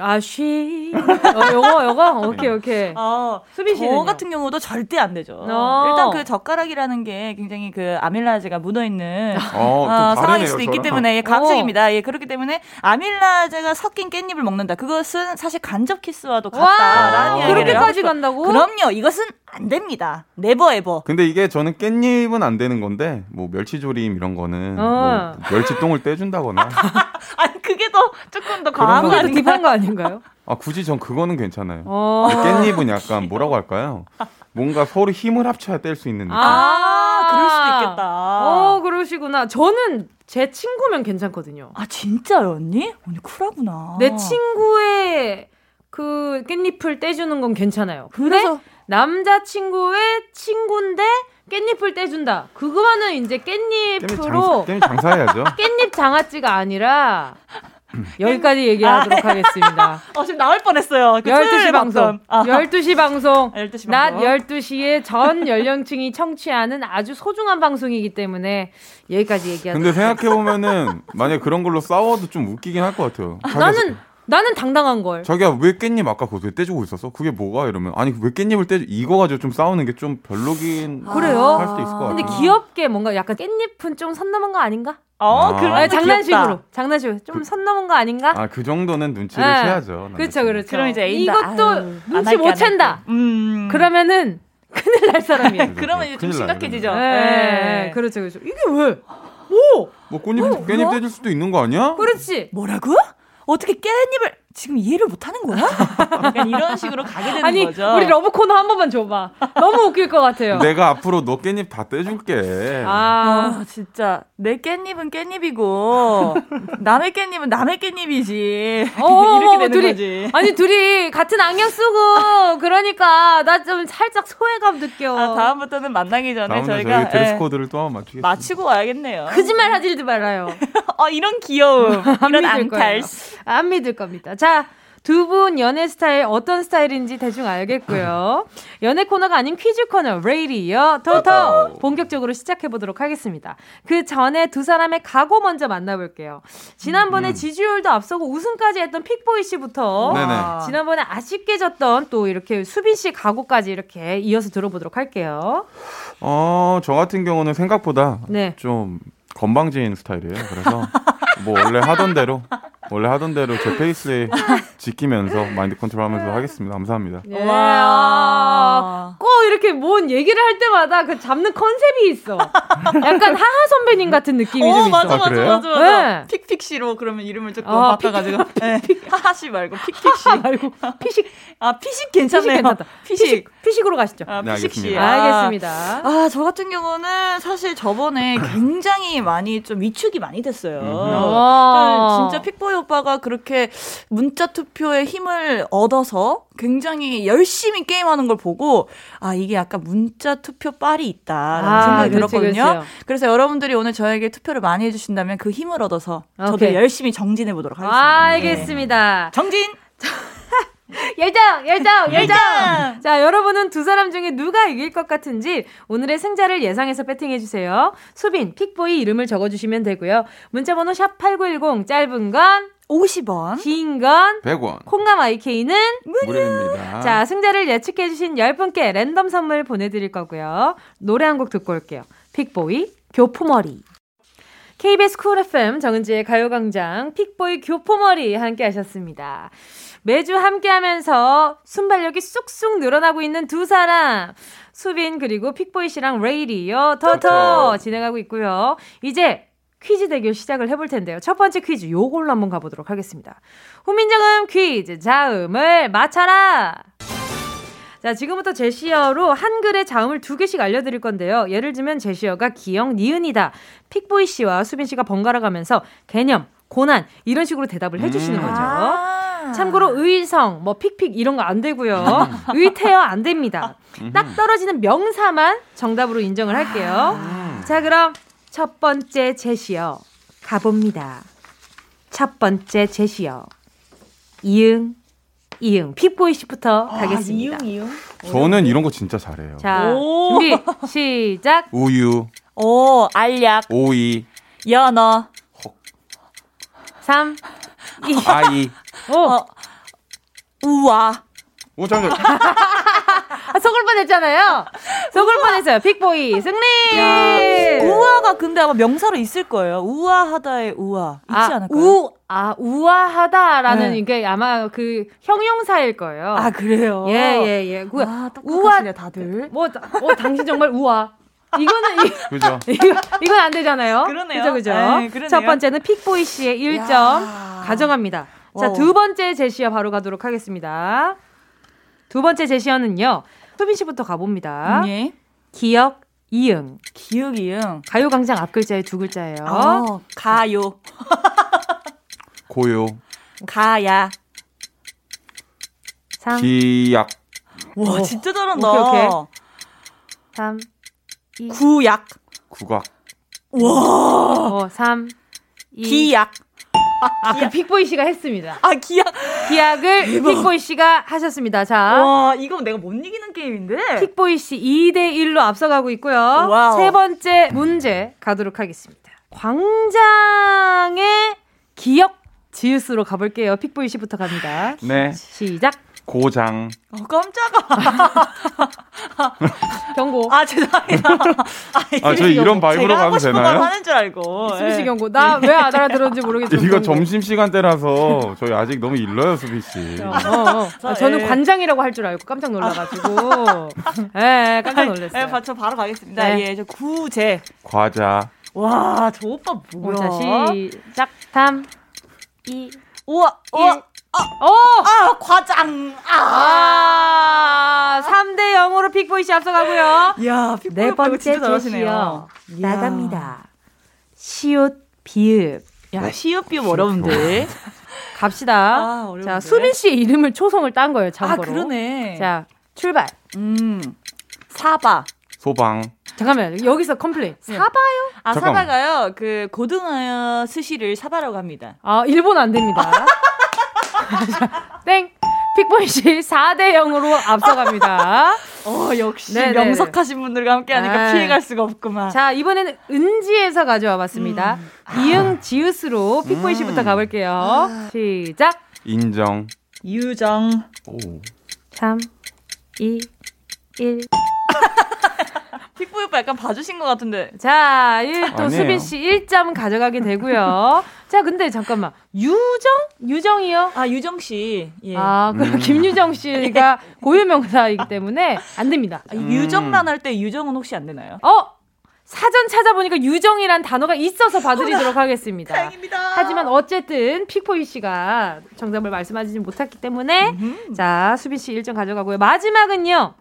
S1: 아, 쉬. 어, 요거, 요거? 오케이, 오케이. 어,
S7: 수빈 씨. 저 같은 경우도 절대 안 되죠. 어. 일단 그 젓가락이라는 게 굉장히 그 아밀라제가 묻어 있는 어, 어, 상황일 수도 있기 때문에 예, 과학적입니다. 예, 그렇기 때문에 아밀라제가 섞인 깻잎을 먹는다. 그것은 사실 간접 키스와도 같다라는 이야기를
S1: 그렇게까지 간다고?
S7: 그럼요. 이것은 안 됩니다. never ever.
S8: 근데 이게 저는 깻잎은 안 되는 건데 뭐 멸치조림 이런 거는 어. 뭐 멸치똥을 떼준다거나
S7: 아니 그게 더 조금 더 강한 거
S1: 딥한 거 아닌가요?
S8: 아 굳이 전 그거는 괜찮아요. 어. 깻잎은 약간 뭐라고 할까요? 뭔가 서로 힘을 합쳐야 뗄 수 있는 느낌.
S7: 아, 그럴 수도 있겠다.
S1: 어, 그러시구나. 저는 제 친구면 괜찮거든요.
S7: 아, 진짜요, 언니? 언니 쿨하구나.
S1: 내 친구의 그 깻잎을 떼주는 건 괜찮아요. 그래서 남자친구의 친구인데 깻잎을 떼준다. 그거는 이제 깻잎으로
S8: 깻잎, 장사, 해야죠
S1: 깻잎 장아찌가 아니라 여기까지 얘기하도록 아, 하겠습니다.
S7: 어, 지금 나올 뻔했어요.
S1: 그 12시 방송. 아. 12시 방송. 12시 낮 12시에 전 연령층이 청취하는 아주 소중한 방송이기 때문에 여기까지 얘기하도록
S8: 근데 생각해보면은 만약 그런 걸로 싸워도 좀 웃기긴 할 것 같아요.
S1: 나는 나는 당당한 걸.
S8: 자기야 왜 깻잎 아까 그거 왜 떼주고 있었어? 그게 뭐가 이러면 아니 왜 깻잎을 떼 이거 가지고 좀 싸우는 게 좀 별로긴
S1: 아. 그래요.
S8: 할 수도 있을 것 같아요.
S1: 근데 귀엽게 뭔가 약간 깻잎은 좀 선 넘은 거 아닌가?
S7: 어, 아. 그런
S1: 장난식으로 장난식으로 좀선 그, 넘은 거 아닌가?
S8: 아 그 정도는 눈치를 네. 채야죠.
S1: 그렇죠, 그렇죠. 그럼 이제 이것도 아유, 눈치 못 챈다. 음. 그러면은 큰일 날 사람이야.
S7: 그러면 이제 좀 심각해지죠.
S1: 네. 네. 그렇죠, 그렇죠. 이게 왜?
S8: 뭐? 뭐 깻잎 뭐, 깻잎 떼줄 수도 있는 거 아니야?
S1: 그렇지.
S7: 뭐라고? 어떻게 깻잎을 지금 이해를 못 하는 거야? 약간 이런 식으로 가게 되는
S1: 아니,
S7: 거죠.
S1: 우리 러브 코너 한 번만 줘봐. 너무 웃길 것 같아요.
S8: 내가 앞으로 너 깻잎 다 떼줄게.
S7: 아, 어, 진짜 내 깻잎은 깻잎이고 남의 깻잎은 남의 깻잎이지.
S1: 어, 이렇게 되는 둘이, 거지. 아니 둘이 같은 안경 쓰고 그러니까 나 좀 살짝 소외감 느껴.
S7: 아, 다음부터는 만나기 전에 저희가
S8: 저희 드레스 예. 코드를 또 한번 맞추겠습니다.
S7: 맞추고 와야겠네요.
S1: 거짓말 하지도 말아요.
S7: 어, 이런 귀여움, 이런 앙탈.
S1: 안 믿을 겁니다. 자, 두 분 연애 스타일 어떤 스타일인지 대충 알겠고요. 연애 코너가 아닌 퀴즈 코너 레이디어 토토 본격적으로 시작해 보도록 하겠습니다. 그 전에 두 사람의 각오 먼저 만나볼게요. 지난번에 음. 지지율도 앞서고 우승까지 했던 픽보이 씨부터 네네. 지난번에 아쉽게 졌던 또 이렇게 수빈 씨 각오까지 이렇게 이어서 들어보도록 할게요.
S8: 어, 저 같은 경우는 생각보다 네. 좀 건방진 스타일이에요. 그래서 뭐 원래 하던 대로 원래 하던 대로 제 페이스에 지키면서 마인드 컨트롤하면서 하겠습니다. 감사합니다.
S1: 예. 와. 꼭 이렇게 뭔 얘기를 할 때마다 그 잡는 컨셉이 있어. 약간 하하 선배님 같은 느낌이 어, 좀
S7: 맞아,
S1: 있어.
S7: 맞아, 맞아, 맞아, 네. 픽픽씨로 그러면 이름을 조금 아, 바꿔가지고 네. 하하씨 말고 픽픽씨
S1: 말고 피식.
S7: 아 피식 괜찮네요. 피식 괜찮다.
S1: 피식 피식 으로 가시죠.
S7: 아, 네, 피식씨.
S1: 아, 알겠습니다.
S7: 아, 저 같은 경우는 사실 저번에 굉장히 많이 좀 위축이 많이 됐어요. 음. 진짜 픽보이 오빠가 그렇게 문자 투표에 힘을 얻어서 굉장히 열심히 게임하는 걸 보고 아 이게 약간 문자 투표 빨이 있다라는 아, 생각이 그렇지, 들었거든요. 그렇지. 그래서 여러분들이 오늘 저에게 투표를 많이 해주신다면 그 힘을 얻어서 오케이. 저도 열심히 정진해 보도록 하겠습니다.
S1: 아, 알겠습니다.
S7: 네. 정진.
S1: 열정, 열정, 열정. 자, 여러분은 두 사람 중에 누가 이길 것 같은지 오늘의 승자를 예상해서 배팅해 주세요. 수빈, 픽보이 이름을 적어 주시면 되고요. 문자 번호 샵 #8910 짧은 건
S7: 50원,
S1: 긴 건
S8: 100원,
S1: 콩감 IK는
S8: 무료입니다.
S1: 자, 승자를 예측해 주신 10분께 랜덤 선물 보내 드릴 거고요. 노래 한 곡 듣고 올게요. 픽보이, 교포머리. KBS 쿨 FM 정은지의 가요광장 픽보이 교포머리 함께 하셨습니다. 매주 함께 하면서 순발력이 쑥쑥 늘어나고 있는 두 사람. 수빈 그리고 픽보이 씨랑 레이디오 터터 진행하고 있고요. 이제 퀴즈 대결 시작을 해볼 텐데요. 첫 번째 퀴즈 요걸로 한번 가보도록 하겠습니다. 훈민정음 퀴즈 자음을 맞춰라. 자, 지금부터 제시어로 한글의 자음을 두 개씩 알려드릴 건데요. 예를 들면 제시어가 기역, 니은이다. 픽보이 씨와 수빈 씨가 번갈아 가면서 개념, 고난 이런 식으로 대답을 해주시는 음. 거죠. 아~ 참고로 의성, 뭐 픽픽 이런 거 안 되고요. 의태어 안 됩니다. 딱 떨어지는 명사만 정답으로 인정을 할게요. 아~ 자, 그럼 첫 번째 제시어 가봅니다. 첫 번째 제시어 이응, 이응. 픽보이 씨부터 아, 가겠습니다.
S7: 이응, 이응.
S8: 저는 이런 거 진짜 잘해요.
S1: 자, 준비 시작.
S8: 우유.
S7: 오, 알약.
S8: 오이.
S7: 연어.
S1: 3, 2,
S8: 아이.
S1: 5. 어,
S7: 우와.
S8: 오, 잠깐
S1: 아, 속을 뻔했잖아요. 속을 뻔했어요. 픽보이 승리. 야,
S7: 우아가 근데 아마 명사로 있을 거예요. 우아하다의 우아 있지 아, 않을까요?
S1: 우, 아 우아하다라는 네. 이게 아마 그 형용사일 거예요.
S7: 아 그래요.
S1: 예예 예, 예. 그
S7: 아, 우아 다들.
S1: 뭐, 어 당신 정말 우아. 이거는 이,
S8: 그죠.
S1: 이거 이건 안 되잖아요.
S7: 그러네요.
S1: 그죠 그죠. 에이, 첫 번째는 픽보이 씨의 1점 야. 가져갑니다. 자, 두 번째 제시어 바로 가도록 하겠습니다. 두 번째 제시어는요. 소빈 씨부터 가봅니다.
S7: 예.
S1: 기억 이응.
S7: 기억 이응.
S1: 가요 광장 앞 글자에 두 글자예요.
S7: 어, 가요.
S8: 고요.
S7: 가야.
S1: 3.
S8: 기약.
S7: 와, 오. 진짜 잘한다.
S1: 오케이, 오케이. 3.
S7: 2. 구약.
S8: 국악.
S7: 와.
S1: 어, 3. 2.
S7: 기약.
S1: 아, 그 픽보이 씨가 했습니다.
S7: 아, 기약.
S1: 기약을 대박. 픽보이 씨가 하셨습니다. 자.
S7: 와, 이거 내가 못 이기는 게임인데?
S1: 픽보이 씨 2대 1로 앞서가고 있고요. Wow. 세 번째 문제 가도록 하겠습니다. 광장의 기역 지읒으로 가볼게요. 픽보이 씨부터 갑니다.
S8: 네.
S1: 시작.
S8: 고장.
S7: 어, 깜짝아.
S1: 경고.
S7: 아, 죄송합니다.
S8: 아, 아 저희 이런 바이브로 가도 되나요?
S7: 하는 줄 알고.
S1: 수비 씨 경고. 나 왜 안 알아들었는지 모르겠지만.
S8: 이거 점심 시간대라서 저희 아직 너무 일러요, 수비 씨.
S1: 어, 어. 아, 저는 예. 관장이라고 할 줄 알고 깜짝 놀라가지고. 예, 깜짝 놀랐어요.
S7: 예, 저 바로 가겠습니다. 네. 예, 저 구제.
S8: 과자.
S7: 와, 저 오빠 뭐야?
S1: 자, 시작. 3, 2,
S7: 우와, 우와. 아, 어! 아, 과장! 아!
S1: 아 3대 0으로 픽보이 씨 앞서가고요.
S7: 야, 네 번째 제시어.
S1: 나갑니다. 시옷, 비읍.
S7: 야, 시옷, 비읍 어려운데.
S1: 갑시다. 아, 자, 수빈 씨의 이름을 초성을 딴 거예요, 참고로.
S7: 아, 그러네.
S1: 자, 출발.
S7: 음. 사바.
S8: 소방.
S1: 잠깐만 여기서 complain. 네. 사바요?
S7: 아 잠깐만. 사바가요. 그 고등어 스시를 사바라고 합니다.
S1: 아 일본 안 됩니다. 땡. 픽보이 씨 4대 0으로 앞서갑니다.
S7: 어, 역시 네네. 명석하신 분들과 함께 하니까 아. 피해갈 수가 없구만.
S1: 자, 이번에는 은지에서 가져와 봤습니다. 음. 이응 지읒으로 픽보이 씨부터 음. 가볼게요. 아. 시작.
S8: 인정.
S7: 유정.
S8: 오.
S1: 3, 2, 1.
S7: 픽보이 오빠 약간 봐주신 것 같은데.
S1: 자, 또 수빈 씨 1점 가져가게 되고요. 자, 근데 잠깐만. 유정? 유정이요?
S7: 아, 유정 씨. 예.
S1: 아, 그럼 음. 김유정 씨가 고유명사이기 때문에 안 됩니다.
S7: 아, 유정란 할 때 유정은 혹시 안 되나요?
S1: 어? 사전 찾아보니까 유정이란 단어가 있어서 봐드리도록 하겠습니다.
S7: 다행입니다.
S1: 하지만 어쨌든 픽포이 씨가 정답을 말씀하시지 못했기 때문에 음흠. 자 수빈 씨 1점 가져가고요. 마지막은요.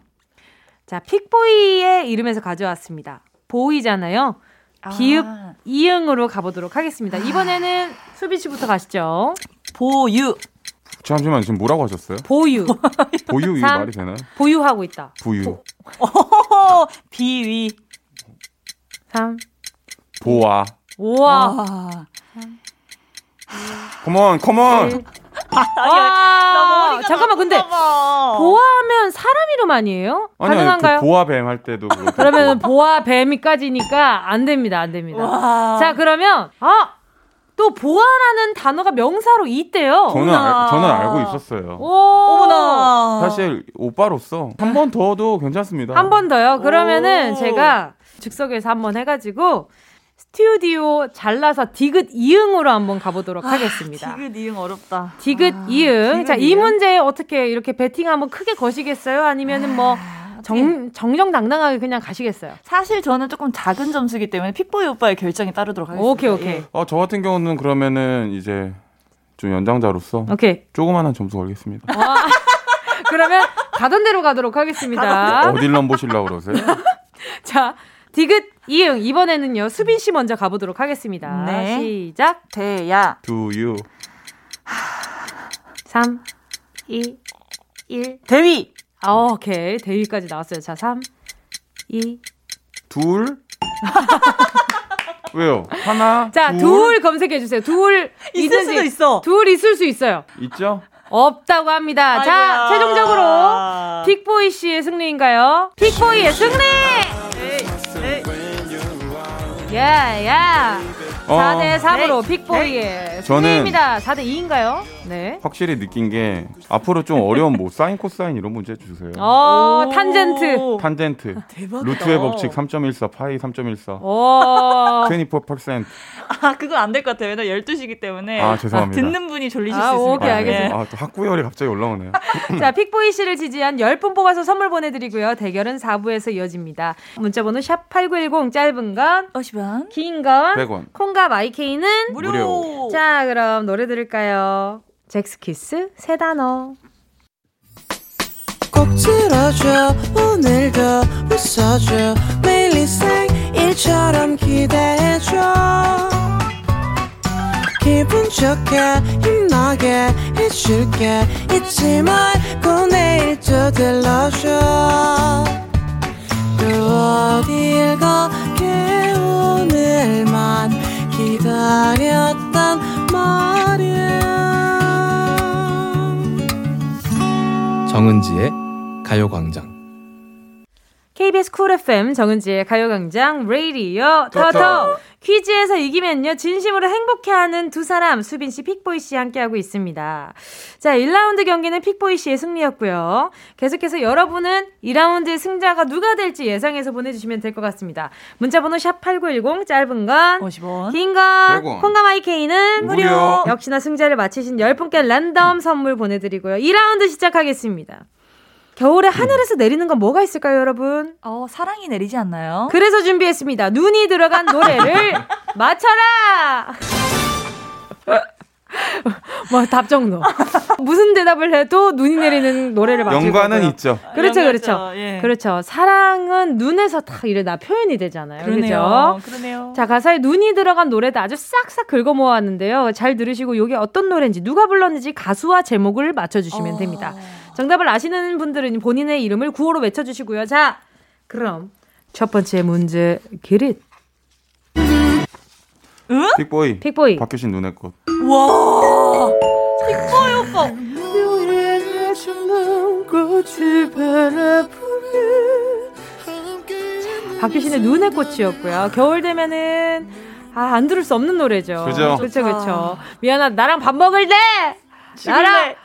S1: 자 픽보이의 이름에서 가져왔습니다. 보이잖아요. 비읍 아. 이응으로 가보도록 하겠습니다. 이번에는 수빈 씨부터 가시죠.
S7: 보유.
S8: 잠시만 지금 뭐라고 하셨어요?
S1: 보유.
S8: 보유 이 말이 되나요?
S1: 보유하고 있다.
S8: 부유.
S7: 보... 비위.
S1: 3.
S8: 보아.
S1: 우와.
S8: 컴온, 컴온.
S1: 와, 잠깐만 근데 보아하면 사람 이름 아니에요?
S8: 아니요,
S1: 가능한가요?
S8: 그 보아뱀 할 때도
S1: 그러면 보아뱀이까지니까 안 됩니다, 안 됩니다. 와. 자 그러면 아. 또 보아라는 단어가 명사로 있대요.
S8: 저는 알, 저는 알고 있었어요.
S1: 오. 어머나.
S8: 사실 오빠로서 한 번 더도 괜찮습니다.
S1: 한 번 더요. 그러면은 오. 제가 즉석에서 한 번 해가지고 스튜디오 잘라서 디귿 이응으로 한번 가보도록 아, 하겠습니다.
S7: 디귿 이응 어렵다.
S1: 디귿 아, 이응. 자, 이 문제 어떻게 이렇게 배팅 한번 크게 거시겠어요? 아니면은 뭐 아, 정, 정정당당하게 그냥 가시겠어요?
S7: 사실 저는 조금 작은 점수기 때문에 픽보이 오빠의 결정에 따르도록 하겠습니다.
S1: 오케이, 오케이. 예.
S8: 어, 저 같은 경우는 그러면은 이제 좀 연장자로서
S1: 오케이.
S8: 조그만한 점수 걸겠습니다.
S1: 그러면 가던 대로 가도록 하겠습니다.
S8: 어딜 넘보시려고 그러세요?
S1: 자, 디귿 이응 이번에는요 수빈 씨 먼저 가보도록 하겠습니다. 네. 시작.
S7: 대야.
S8: You.
S1: 3, 2, 1.
S7: 대위.
S1: 아, 오케이. 대위까지 나왔어요. 자, 3, 2.
S8: 둘. 왜요? 하나.
S1: 자, 둘, 둘 검색해 주세요. 둘
S7: 있을 수도 있어.
S1: 둘 있을 수 있어요.
S8: 있죠?
S1: 없다고 합니다. 아이고야. 자, 최종적으로 픽보이 씨의 승리인가요? 픽보이의 승리! 야, 야. 4대 3으로 어. 픽보이의 승리입니다. 4대 2인가요? 네.
S8: 확실히 느낀 게 앞으로 좀 어려운 뭐 사인 코사인 이런 문제 주세요.
S1: 어, 탄젠트.
S8: 탄젠트. 대박이다. 루트의 법칙 3.14, 파이 3.14. 오. 24%.
S7: 아, 그건 안 될 것 같아요. 왜냐면 12시기 때문에.
S8: 아, 죄송합니다.
S7: 듣는 분이 졸리실
S1: 아,
S7: 수 있습니다.
S1: 오케이, 알겠습니다.
S8: 아, 또 학구열이 갑자기 올라오네요.
S1: 자, 픽보이 씨를 지지한 10분 뽑아서 선물 보내 드리고요. 대결은 4부에서 이어집니다. 문자 번호 샵8910 짧은 건
S7: 50원,
S1: 긴 건
S8: 100원.
S1: 콩과 마이케이는
S7: 무료. 무료.
S1: 자, 그럼 노래 들을까요? 젝스키스 세 단어. 꼭 들어줘 오늘도 웃어줘. 매일 일처럼 기대해줘. 기분 좋게 힘나게 해줄게. 잊지 말고 내일 또 들러줘. 또 어딜 가게 오늘만 기다렸단 말이야.
S4: 정은지의 가요광장
S1: KBS 쿨 FM 정은지의 가요광장 레이디오 터터 퀴즈에서 이기면요 진심으로 행복해하는 두 사람 수빈 씨, 픽보이 씨 함께하고 있습니다. 자 1라운드 경기는 픽보이 씨의 승리였고요. 계속해서 여러분은 2라운드의 승자가 누가 될지 예상해서 보내주시면 될 것 같습니다. 문자번호 샵 #8910 짧은 건
S7: 50원,
S1: 긴건 콩과 마이케이는
S8: 무료.
S1: 역시나 승자를 맞히신 10분께 랜덤 선물 보내드리고요. 2라운드 시작하겠습니다. 겨울에 하늘에서 내리는 건 뭐가 있을까요, 여러분?
S7: 어, 사랑이 내리지 않나요?
S1: 그래서 준비했습니다. 눈이 들어간 노래를 맞춰라! 뭐 답정너. 무슨 대답을 해도 눈이 내리는 노래를 맞출
S8: 연관은
S1: 거고요.
S8: 있죠.
S1: 그렇죠, 그렇죠. 예. 그렇죠. 사랑은 눈에서 다 이래 나 표현이 되잖아요.
S7: 그러네요. 그죠? 그러네요.
S1: 자, 가사에 눈이 들어간 노래도 아주 싹싹 긁어 모았는데요. 잘 들으시고 이게 어떤 노래인지 누가 불렀는지 가수와 제목을 맞춰 주시면 어... 됩니다. 정답을 아시는 분들은 본인의 이름을 구호로 외쳐 주시고요. 자, 그럼 첫 번째 문제 기릿.
S8: 응? 픽보이.
S1: 픽보이.
S8: 박효신 눈의 꽃.
S7: 와. 픽보이 오빠.
S1: 박효신의 눈의 꽃이었고요. 겨울 되면은 아, 안 들을 수 없는 노래죠.
S8: 그죠?
S1: 그렇죠, 그렇죠. 미안하다. 나랑 밥 먹을 때 나랑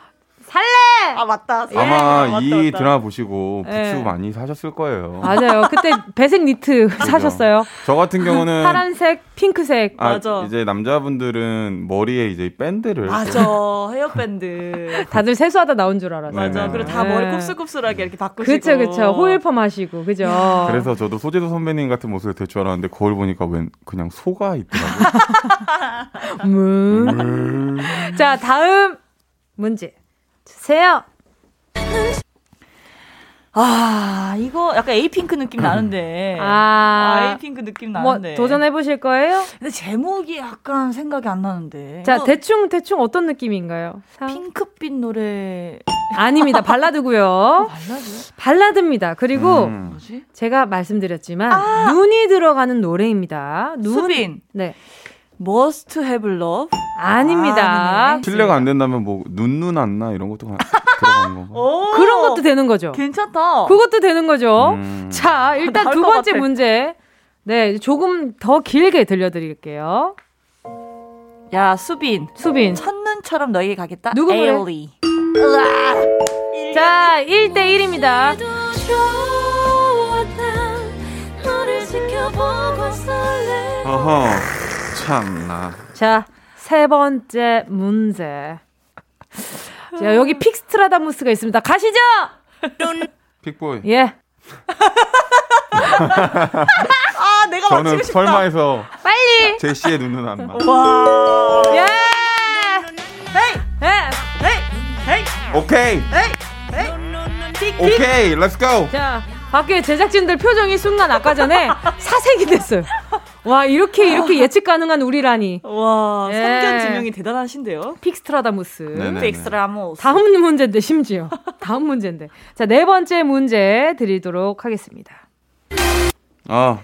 S1: 살래!
S7: 아, 맞다.
S8: 예. 아마 예, 이 맞다, 드라마 보시고 부츠 예. 많이 사셨을 거예요.
S1: 맞아요. 그때 배색 니트 사셨어요.
S8: 저 같은 경우는
S1: 파란색, 핑크색.
S8: 아, 맞아. 이제 남자분들은 머리에 이제 밴드를.
S7: 맞아. 헤어밴드.
S1: 다들 세수하다 나온 줄 알았어요.
S7: 맞아. 그리고 다 머리 네. 곱슬곱슬하게 이렇게 바꾸시고.
S1: 그쵸, 그쵸. 호일펌 하시고. 그죠. 야.
S8: 그래서 저도 소지섭 선배님 같은 모습을 될줄 알았는데 거울 보니까 웬 그냥 소가 있더라고요.
S1: 음. 자, 다음 문제. 주세요.
S7: 아, 이거 약간 에이핑크 느낌 나는데. 아, 아 에이핑크 느낌 뭐 나는데.
S1: 뭐, 도전해보실 거예요?
S7: 근데 제목이 약간 생각이 안 나는데.
S1: 자, 대충, 대충 어떤 느낌인가요?
S7: 핑크빛 노래.
S1: 아닙니다. 발라드고요
S7: 어, 발라드?
S1: 발라드입니다. 그리고 음. 제가 말씀드렸지만 아! 눈이 들어가는 노래입니다. 눈.
S7: 수빈.
S1: 네.
S7: Must Have Love?
S1: 아닙니다.
S8: 아, 실례가 안 된다면 뭐 눈눈 안나 이런 것도 들어가는
S1: 거. 그런 것도 되는 거죠.
S7: 괜찮다.
S1: 그것도 되는 거죠. 음. 자, 일단 두 번째 문제. 네, 조금 더 길게 들려드릴게요.
S7: 야, 수빈.
S1: 수빈.
S7: 첫눈처럼 너에게 가겠다.
S1: 누구? 에일리. 자, 1대 1입니다.
S8: 어허. 참나.
S1: 자, 세 번째 문제. 자, 여기 픽스트라다무스가 있습니다. 가시죠!
S8: 픽보이.
S1: 예.
S7: 아, 내가
S8: 저는 설마해서
S1: 빨리
S8: 제시의 눈누난나.
S7: 와.
S1: 예.
S7: Hey. Hey. Hey.
S8: 오케이.
S7: Hey. Hey.
S8: 오케이. Let's go.
S1: 자, 밖에 제작진들 표정이 순간 아까 전에 사색이 됐어요. 와 이렇게 이렇게 예측 가능한 우리라니.
S7: 와 예. 선견 지명이 대단하신데요.
S1: 픽스트라다무스.
S7: 픽스트라무스.
S1: 다음 문제인데 심지어 다음 문제인데. 자 네 번째 문제 드리도록 하겠습니다.
S8: 아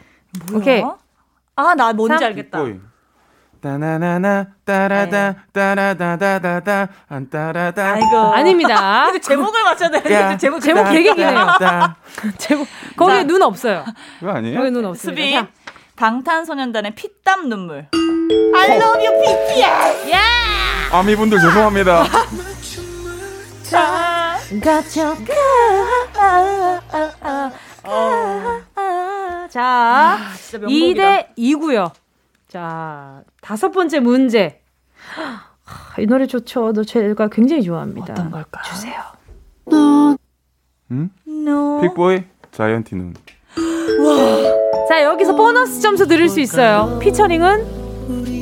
S7: 뭐야?
S1: 오케이.
S7: 아 나 뭔지 알겠다.
S8: 따나나나 따라다 네. 따라다다다다 안 따라다
S1: 아이고 아닙니다.
S7: 제목을 맞춰야 돼. 제목
S1: 제목 개개기네요. 제목 거기에 눈 없어요.
S8: 그거 아니에요?
S1: 거기 눈 없습니다.
S7: 수빈 방탄소년단의 피땀 눈물. I love you BTS. 야!
S8: 아미분들 죄송합니다.
S1: 자, 자, 2대 2고요. 자, 다섯 번째 문제. 이 노래 좋죠. 너 제가 굉장히 좋아합니다.
S7: 어떤 걸까?
S1: 주세요.
S8: 응? No. 픽보이 자이언티 눈.
S1: 와. 자, 여기서 보너스 점수 드릴 수 있어요. 피처링은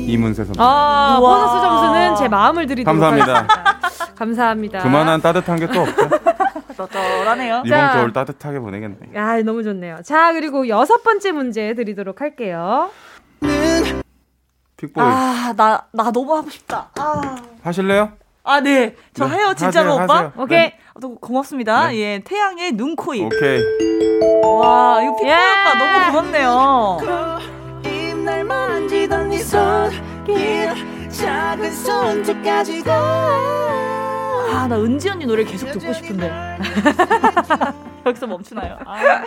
S8: 이문세 선수.
S1: 아, 보너스 점수는 제 마음을 드리도록
S8: 감사합니다.
S1: 감사합니다.
S8: 그만한 따뜻한 게 또 없죠.
S7: 쩔쩔하네요.
S8: 이번 자, 겨울 따뜻하게 보내겠네.
S1: 아, 너무 좋네요. 자, 그리고 여섯 번째 문제 드리도록 할게요.
S8: 픽보이.
S7: 아, 나, 나 너무 하고 싶다. 아.
S8: 하실래요?
S7: 아, 네. 저 네, 해요, 진짜로,
S8: 하세요,
S7: 오빠.
S8: 하세요.
S1: 오케이. 네.
S7: 고맙습니다. 네. 예, 태양의 눈, 코, 입.
S8: 오케이.
S7: 와, 이거 피부 예. 오빠 너무 고맙네요. 아, 나 은지 언니 노래 계속 듣고 싶은데. 여기서 멈추나요? 아.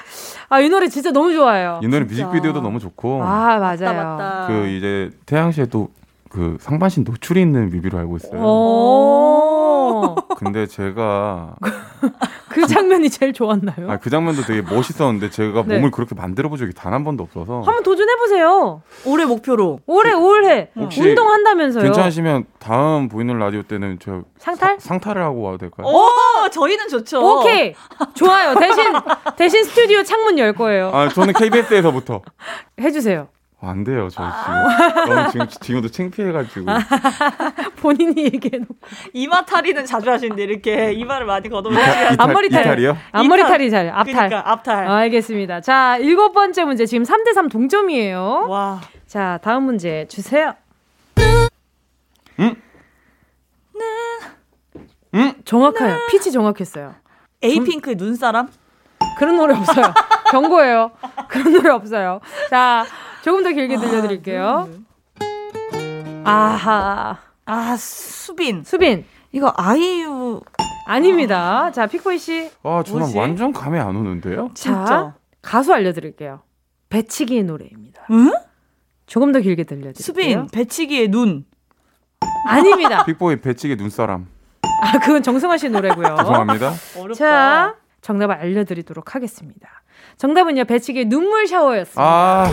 S1: 아, 이 노래 진짜 너무 좋아요.
S8: 이 노래 진짜. 뮤직비디오도 너무 좋고.
S1: 아, 맞아요.
S7: 맞다, 맞다.
S8: 그 이제 태양 씨의 또 그 상반신 노출이 있는 뮤비로 알고 있어요.
S1: 오~
S8: 근데 제가
S1: 그 장면이 제일 좋았나요?
S8: 아, 그 장면도 되게 멋있었는데 제가 네. 몸을 그렇게 만들어 본 적이 단 한 번도 없어서
S1: 한번 도전해 보세요.
S7: 올해 목표로.
S1: 올해 올해 운동한다면서요.
S8: 괜찮으시면 다음 보이는 라디오 때는 저
S1: 상탈?
S8: 사, 상탈을 하고 와도 될까요?
S7: 오, 저희는 좋죠.
S1: 오케이. 좋아요. 대신 대신 스튜디오 창문 열 거예요.
S8: 아, 저는 KBS에서부터
S1: 해 주세요.
S8: 안 돼요, 저 지금. 너무 지금 지금도 창피해가지고.
S1: 본인이 얘기해놓고.
S7: 이마 탈의는 자주 하시는데 이렇게 이마를 많이 걷어보시
S1: 앞머리 탈.
S8: 이탈이 요?
S1: 앞머리 탈이 잘. 앞탈.
S7: 그러니까 앞탈.
S1: 어, 알겠습니다. 자, 일곱 번째 문제 지금 3대 3 동점이에요.
S7: 와.
S1: 자, 다음 문제 주세요.
S8: 응?
S1: 응? 정확해요. 피치 정확했어요.
S7: 에이핑크의 눈사람?
S1: 그런 노래 없어요. 경고예요. 그런 노래 없어요. 자, 조금 더 길게 들려드릴게요. 아하.
S7: 아, 수빈.
S1: 수빈.
S7: 이거 아이유.
S1: 아닙니다. 자, 픽보이 씨.
S8: 아, 저는
S7: 뭐지?
S8: 완전 감이 안 오는데요?
S1: 자, 가수 알려드릴게요. 배치기의 노래입니다.
S7: 응?
S1: 조금 더 길게 들려드릴게요.
S7: 수빈, 배치기의 눈.
S1: 아닙니다.
S8: 빅보이 배치기 눈사람.
S1: 아, 그건 정승환 씨 노래고요.
S8: 죄송합니다.
S7: 어렵다.
S1: 자, 정답을 알려드리도록 하겠습니다. 정답은요, 배치기의 눈물 샤워였습니다.
S8: 아,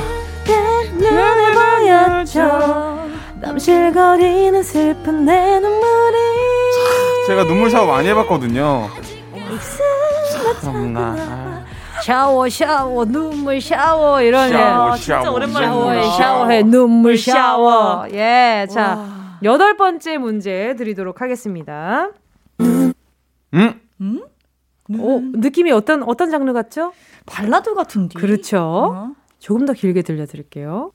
S1: 눈에 보였죠. 남실거리는 슬픈 내 눈물이.
S8: 제가 눈물 샤워 많이 해봤거든요. 참나.
S1: 샤워, 샤워, 눈물 샤워, 이러네.
S8: 샤워,
S7: 아, 진짜
S8: 샤워,
S7: 오랜만에
S1: 샤워해,
S7: 샤워.
S1: 샤워해, 눈물
S7: 샤워.
S1: 샤워. 예, 자,
S7: 와.
S1: 여덟 번째 문제 드리도록 하겠습니다.
S8: 응?
S1: 오, 느낌이 어떤, 어떤 장르 같죠?
S7: 발라드 같은 뒤.
S1: 그렇죠.
S7: 어?
S1: 조금 더 길게 들려드릴게요.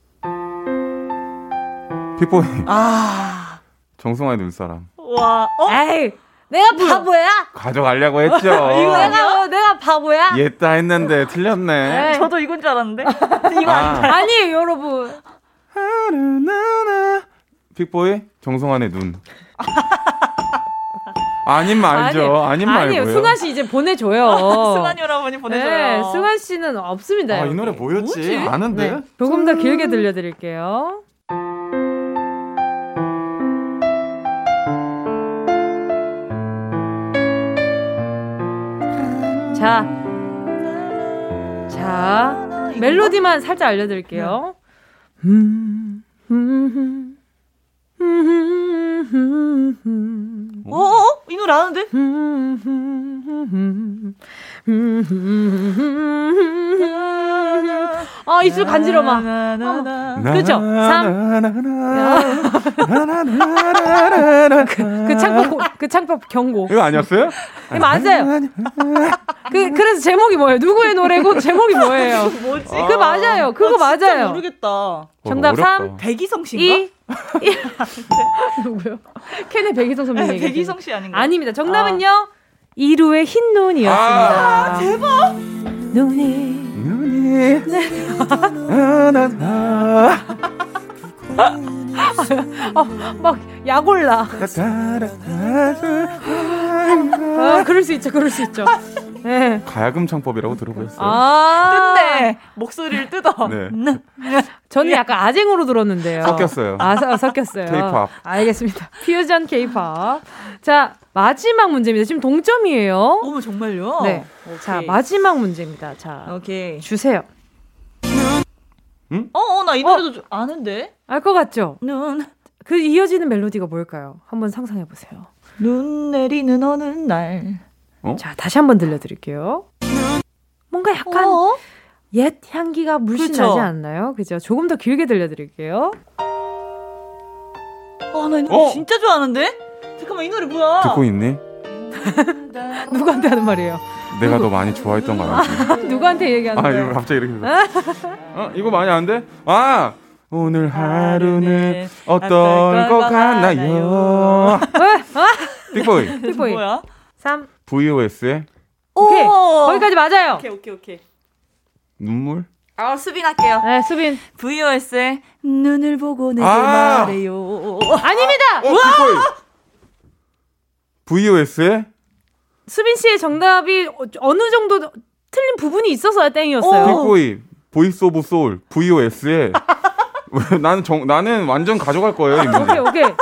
S8: 빅보이
S7: 아.
S8: 정승환의 눈사람.
S7: 와. 어?
S1: 에이, 내가 바보야?
S8: 가져가려고 했죠.
S1: 내가, 뭐, 내가 바보야?
S8: 옛다 했는데 틀렸네.
S1: 에이.
S7: 저도 이건 줄 알았는데. 이거
S8: 아.
S1: 아니에요, 여러분.
S8: 픽보이 정성환의 눈. 아님 말죠. 아님
S1: 아니에요.
S8: 말고요.
S1: 승환 씨 이제 보내줘요.
S7: 승환이 여러분이 보내줘요.
S1: 네, 승환 씨는 없습니다.
S8: 아, 이
S1: 여기.
S8: 노래 뭐였지? 아는데.
S1: 네, 조금 더 길게 들려드릴게요. 자, 자, 멜로디만 살짝 알려드릴게요. 음, 음, 음, 음, 음, 음.
S7: 어? 어? 이 노래 아는데?
S1: 아, 입술 간지러워. 그죠? 그, 그 창법, 그 창법 경고.
S8: 이거 아니었어요?
S1: 네, 맞아요. 그, 그래서 제목이 뭐예요? 누구의 노래고 제목이 뭐예요?
S7: 뭐지?
S1: 그 맞아요. 그거
S7: 아, 진짜
S1: 맞아요.
S7: 모르겠다.
S1: 정답
S8: 어렵다.
S1: 3,
S7: 백이성 씨인가?
S1: 2, 1. 누구요? 캔의 백이성 선배님.
S7: 백이성 씨 아닌가?
S1: 아닙니다. 정답은요. 이루의 흰 눈이었습니다.
S8: 아,
S7: 대박!
S1: 눈이.
S8: 눈이
S1: 어, 막, 약올라. 아, 그럴 수 있죠, 그럴 수 있죠. 네.
S8: 가야금 창법이라고 들어보셨어요?
S1: 아.
S7: 뜯네. 목소리를 뜯어.
S8: 네.
S1: 저는 약간 아쟁으로 들었는데요.
S8: 섞였어요.
S1: 아, 서- 섞였어요.
S8: K-pop.
S1: 알겠습니다. 퓨전 케이팝. 자, 마지막 문제입니다. 지금 동점이에요.
S7: 어머, 정말요?
S1: 네. 자, 마지막 문제입니다. 자,
S7: 오케이.
S1: 주세요.
S7: 어, 어, 나 이 노래도 좀 아는데?
S1: 알 것 같죠?
S7: 눈,
S1: 그 이어지는 멜로디가 뭘까요? 한번 상상해 보세요.
S7: 눈 내리는 어느 날.
S1: 자, 다시 한번 들려드릴게요. 뭔가 약간
S7: 어?
S1: 옛 향기가 물씬
S7: 그쵸?
S1: 나지 않나요? 그죠? 조금 더 길게 들려드릴게요.
S7: 어, 나이 노래
S8: 어?
S7: 진짜 좋아하는데? 잠깐만, 이 노래 뭐야?
S8: 듣고 있니?
S1: 누구한테 하는 말이에요?
S8: 내가 너 많이 좋아했던 거 알지?
S1: 누구한테 얘기하는
S8: 아
S1: 거예요?
S8: 이거 갑자기 이렇게. 어 이거 많이 안 돼? 아 오늘 하루는 어떤 것 같나요? 픽보이
S1: 픽보이.
S7: 뭐야?
S1: 3.
S8: VOS의
S1: 오케이.
S7: 오!
S1: 거기까지 맞아요.
S7: 오케이, 오케이, 오케이.
S8: 눈물?
S7: 아, 수빈 할게요.
S1: 네, 수빈.
S7: VOS의 눈을 보고 내게
S8: 아!
S7: 말해요.
S1: 아닙니다!
S8: 어 픽보이 VOS의
S1: 수빈 씨의 정답이 어- 어느 정도 틀린 부분이 있어서 땡이었어요.
S8: 픽보이 Voice of Soul VOS의 나는 정 나는 완전 가져갈 거예요 이
S1: 오케이,
S8: 문제.
S1: 오케이.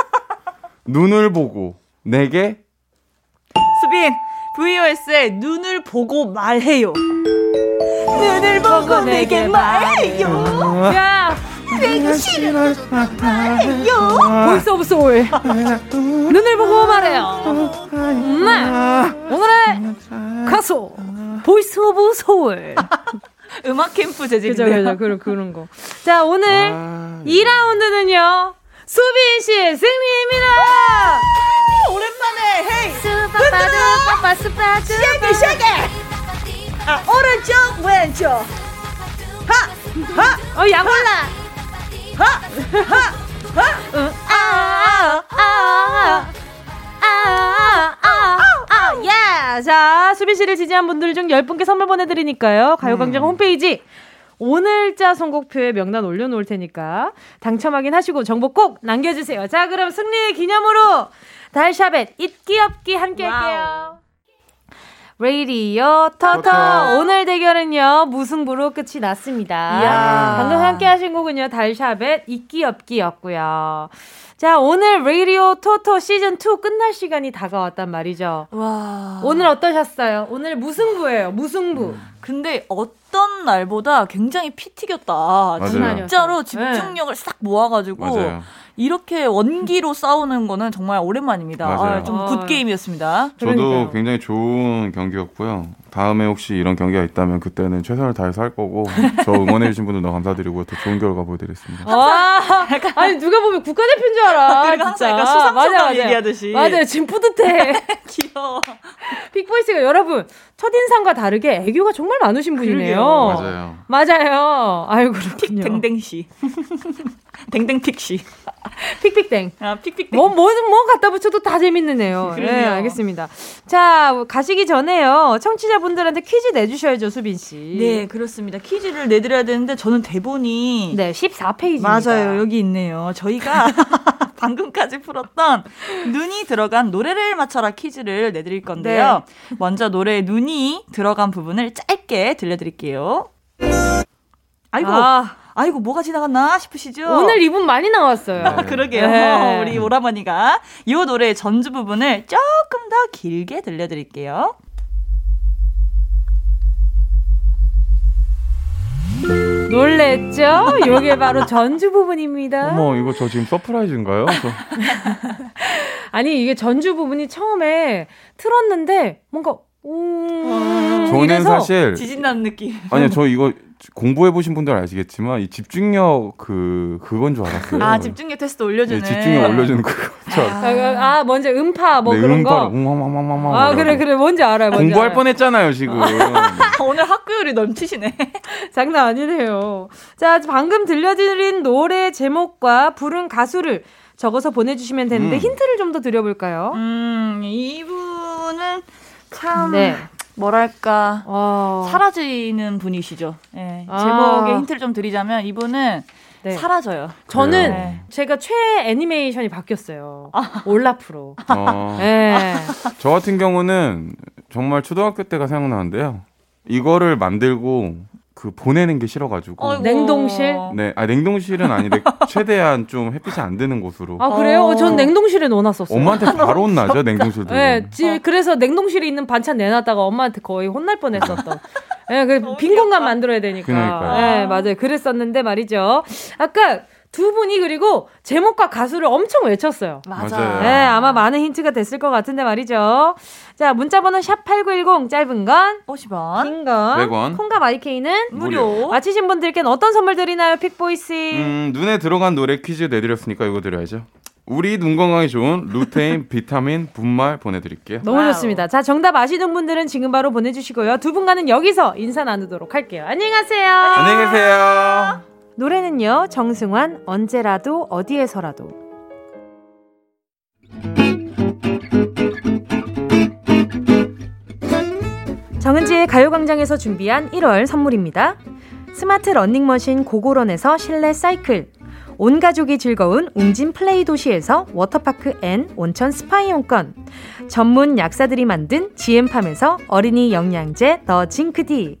S8: 눈을 보고 내게
S7: 수빈, VOS의 눈을 보고 말해요. 눈을 보고 내게 말해요.
S1: 야!
S7: 내게 싫은 말해요.
S1: Voice of Soul. 눈을 보고 말해요. 네. 오늘의 가수. Voice of Soul.
S7: 음악 캠프 재질인데.
S1: 그죠, 그죠. 그런, 그런 거. 자, 오늘 아... 2라운드는요. 수빈 씨의 승리입니다!
S7: 오랜만에, 헤이!
S1: 수파파도, 빠빠, 수파,
S7: 시작해, 시작해! 아, 오른쪽, 왼쪽. 하! 하!
S1: 어, 양올라!
S7: 하! 하! 하! 응, 아, 아, 아, 아.
S1: 아, 아, 아, 예! 자, 수빈 씨를 지지한 분들 중 10분께 선물 보내드리니까요. 가요광장 음. 홈페이지 오늘자 선곡표에 명단 올려놓을 테니까 당첨 확인하시고 정보 꼭 남겨주세요. 자, 그럼 승리의 기념으로 달샤벳 잊기 없기 함께 할게요. 레이디오 터터 오늘 대결은요 무승부로 끝이 났습니다. 이야. 방금 함께 하신 곡은요 달샤벳 잊기 없기였고요. 자, 오늘 레이디오 터터 시즌 2 끝날 시간이 다가왔단 말이죠. 와. 오늘 어떠셨어요? 오늘 무승부예요. 무승부. 음.
S7: 근데 어떤 날보다 굉장히 피 튀겼다. 맞아요. 진짜로 집중력을 네. 싹 모아가지고 맞아요. 이렇게 원기로 싸우는 거는 정말 오랜만입니다. 아, 좀 good game이었습니다.
S8: 저도 그러니까요. 굉장히 좋은 경기였고요. 다음에 혹시 이런 경기가 있다면 그때는 최선을 다해서 할 거고 저 응원해 주신 분들 너무 감사드리고 더 좋은 결과 보여드리겠습니다.
S1: 와, 아니 누가 보면 국가대표인 줄 알아.
S7: 그리고 항상 약간 수상소감 맞아, 얘기하듯이.
S1: 맞아요, 지금 뿌듯해.
S7: 귀여워.
S1: 픽보이스가 여러분 첫인상과 다르게 애교가 정말 많으신 분이네요.
S8: 맞아요.
S1: 맞아요. 아유 그렇군요.
S7: 댕댕 씨. 댕댕픽씨.
S1: 픽픽땡.
S7: 아, 픽픽땡.
S1: 뭐, 뭐, 뭐 갖다 붙여도 다 재밌는 애요. 네, 알겠습니다. 자, 가시기 전에요. 청취자분들한테 퀴즈 내주셔야죠, 수빈씨.
S7: 네, 그렇습니다. 퀴즈를 내드려야 되는데, 저는 대본이.
S1: 네, 14페이지입니다.
S7: 맞아요. 여기 있네요. 저희가 방금까지 풀었던 눈이 들어간 노래를 맞춰라 퀴즈를 내드릴 건데요. 네. 먼저 노래에 눈이 들어간 부분을 짧게 들려드릴게요. 아이고. 아. 아이고 뭐가 지나갔나 싶으시죠?
S1: 오늘 이분 많이 나왔어요.
S7: 아, 그러게요. 네. 우리 오라버니가 이 노래의 전주 부분을 조금 더 길게 들려드릴게요.
S1: 놀랬죠? 이게 바로 전주 부분입니다.
S8: 어머, 이거 저 지금 surprise인가요?
S1: 아니, 이게 전주 부분이 처음에 틀었는데 뭔가 음.
S8: 저는 사실
S7: 지진 난 느낌.
S8: 아니요, 저 이거 공부해 보신 분들 아시겠지만 이 집중력 그 그건 줄 알았어요.
S7: 아 집중력 테스트 올려주는.
S8: 네, 집중력 올려주는 그거.
S1: 아, 아 먼저 음파 뭐 네, 그런 거. 아 그래 그래 뭔지 알아요. 뭔지
S8: 공부할
S1: 알아요.
S8: 뻔했잖아요 지금.
S7: 오늘 학구열이 넘치시네.
S1: 장난 아니네요. 자 방금 들려드린 노래 제목과 부른 가수를 적어서 보내주시면 되는데 음. 힌트를 좀 더 드려볼까요?
S7: 음 이분은 참. 네. 뭐랄까 어. 사라지는 분이시죠. 네. 아. 제목에 힌트를 좀 드리자면 이분은 네. 사라져요.
S1: 저는 네. 제가 최애 애니메이션이 바뀌었어요. 아. 올라프로. 어. 네.
S8: 저 같은 경우는 정말 초등학교 때가 생각나는데요. 이거를 만들고 그 보내는 게 싫어가지고
S1: 어이구. 냉동실?
S8: 네, 아 냉동실은 아닌데 최대한 좀 햇빛이 안 드는 곳으로.
S1: 아 그래요? 어. 전 냉동실에 넣어놨었어요.
S8: 엄마한테 바로 혼나죠 냉동실 도.
S1: 네, 지, 그래서 냉동실에 있는 반찬 내놨다가 엄마한테 거의 혼날 뻔했었던. 네, 그빈 공간 만들어야 되니까.
S8: 그러니까요.
S1: 네, 맞아요. 그랬었는데 말이죠. 아까 두 분이 그리고 제목과 가수를 엄청 외쳤어요.
S7: 맞아요.
S1: 네, 아마 많은 힌트가 됐을 것 같은데 말이죠. 자, 문자번호 샵8910 짧은 건
S7: 50원,
S1: 긴 건
S8: 100원,
S1: 콩과 마이케이는
S7: 무료.
S1: 맞히신 분들께는 어떤 선물 드리나요, 픽보이스?
S8: 음, 눈이 들어간 노래 퀴즈 내드렸으니까 이거 드려야죠. 우리 눈 건강에 좋은 루테인 비타민 분말 보내드릴게요.
S1: 너무 wow. 좋습니다. 자, 정답 아시는 분들은 지금 바로 보내주시고요. 두 분과는 여기서 인사 나누도록 할게요. 안녕히 가세요.
S8: 안녕히 계세요.
S1: 노래는요, 정승환, 언제라도, 어디에서라도. 정은지의 가요광장에서 준비한 1월 선물입니다. 스마트 러닝머신 고고런에서 실내 사이클. 온 가족이 즐거운 웅진 플레이 도시에서 워터파크 and 온천 스파 이용권. 전문 약사들이 만든 지엠팜에서 어린이 영양제 더 징크디.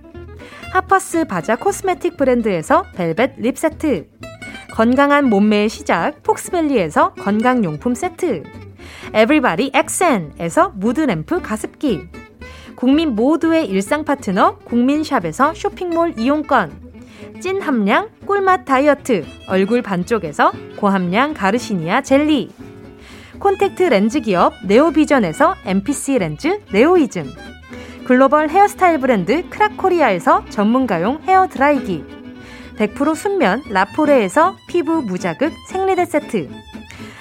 S1: 하퍼스 바자 cosmetic 브랜드에서 벨벳 lip 세트. 건강한 몸매의 시작 폭스밸리에서 건강용품 세트. 에브리바디 엑센에서 무드램프 가습기. 국민 모두의 일상 파트너 국민샵에서 쇼핑몰 이용권. 찐 함량 꿀맛 다이어트 얼굴 반쪽에서 고함량 가르시니아 젤리. 콘택트 렌즈 기업 네오비전에서 MPC 렌즈 네오이즘. 글로벌 헤어스타일 브랜드 크라코리아에서 전문가용 헤어 드라이기. 100% 순면 라포레에서 피부 무자극 생리대 세트.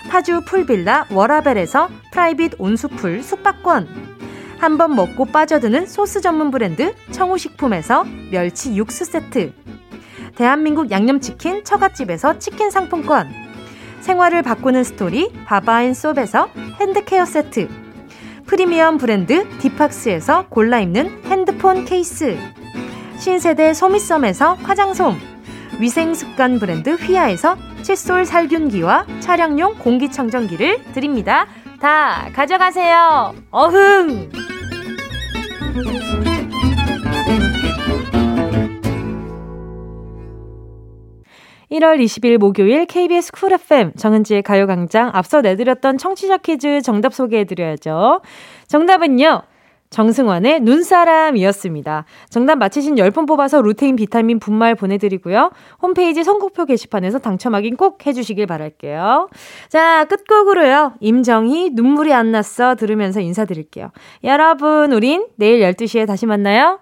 S1: 파주 풀빌라 워라벨에서 private 온수풀 숙박권. 한 번 먹고 빠져드는 소스 전문 브랜드 청우식품에서 멸치 육수 세트. 대한민국 양념치킨 처갓집에서 치킨 상품권. 생활을 바꾸는 스토리 바바앤솝에서 hand care 세트. 프리미엄 브랜드 디팍스에서 골라 입는 핸드폰 케이스. 신세대 소미썸에서 화장솜. 위생습관 브랜드 휘하에서 칫솔 살균기와 차량용 공기청정기를 드립니다. 다 가져가세요. 어흥! 1월 20일 목요일 KBS 쿨 FM 정은지의 가요광장 앞서 내드렸던 청취자 퀴즈 정답 소개해드려야죠. 정답은요. 정승환의 눈사람이었습니다. 정답 맞히신 10분 뽑아서 루테인 비타민 분말 보내드리고요. 홈페이지 선곡표 게시판에서 당첨 확인 꼭 해주시길 바랄게요. 자, 끝곡으로요. 임정희 눈물이 안 났어 들으면서 인사드릴게요. 여러분, 우린 내일 12시에 다시 만나요.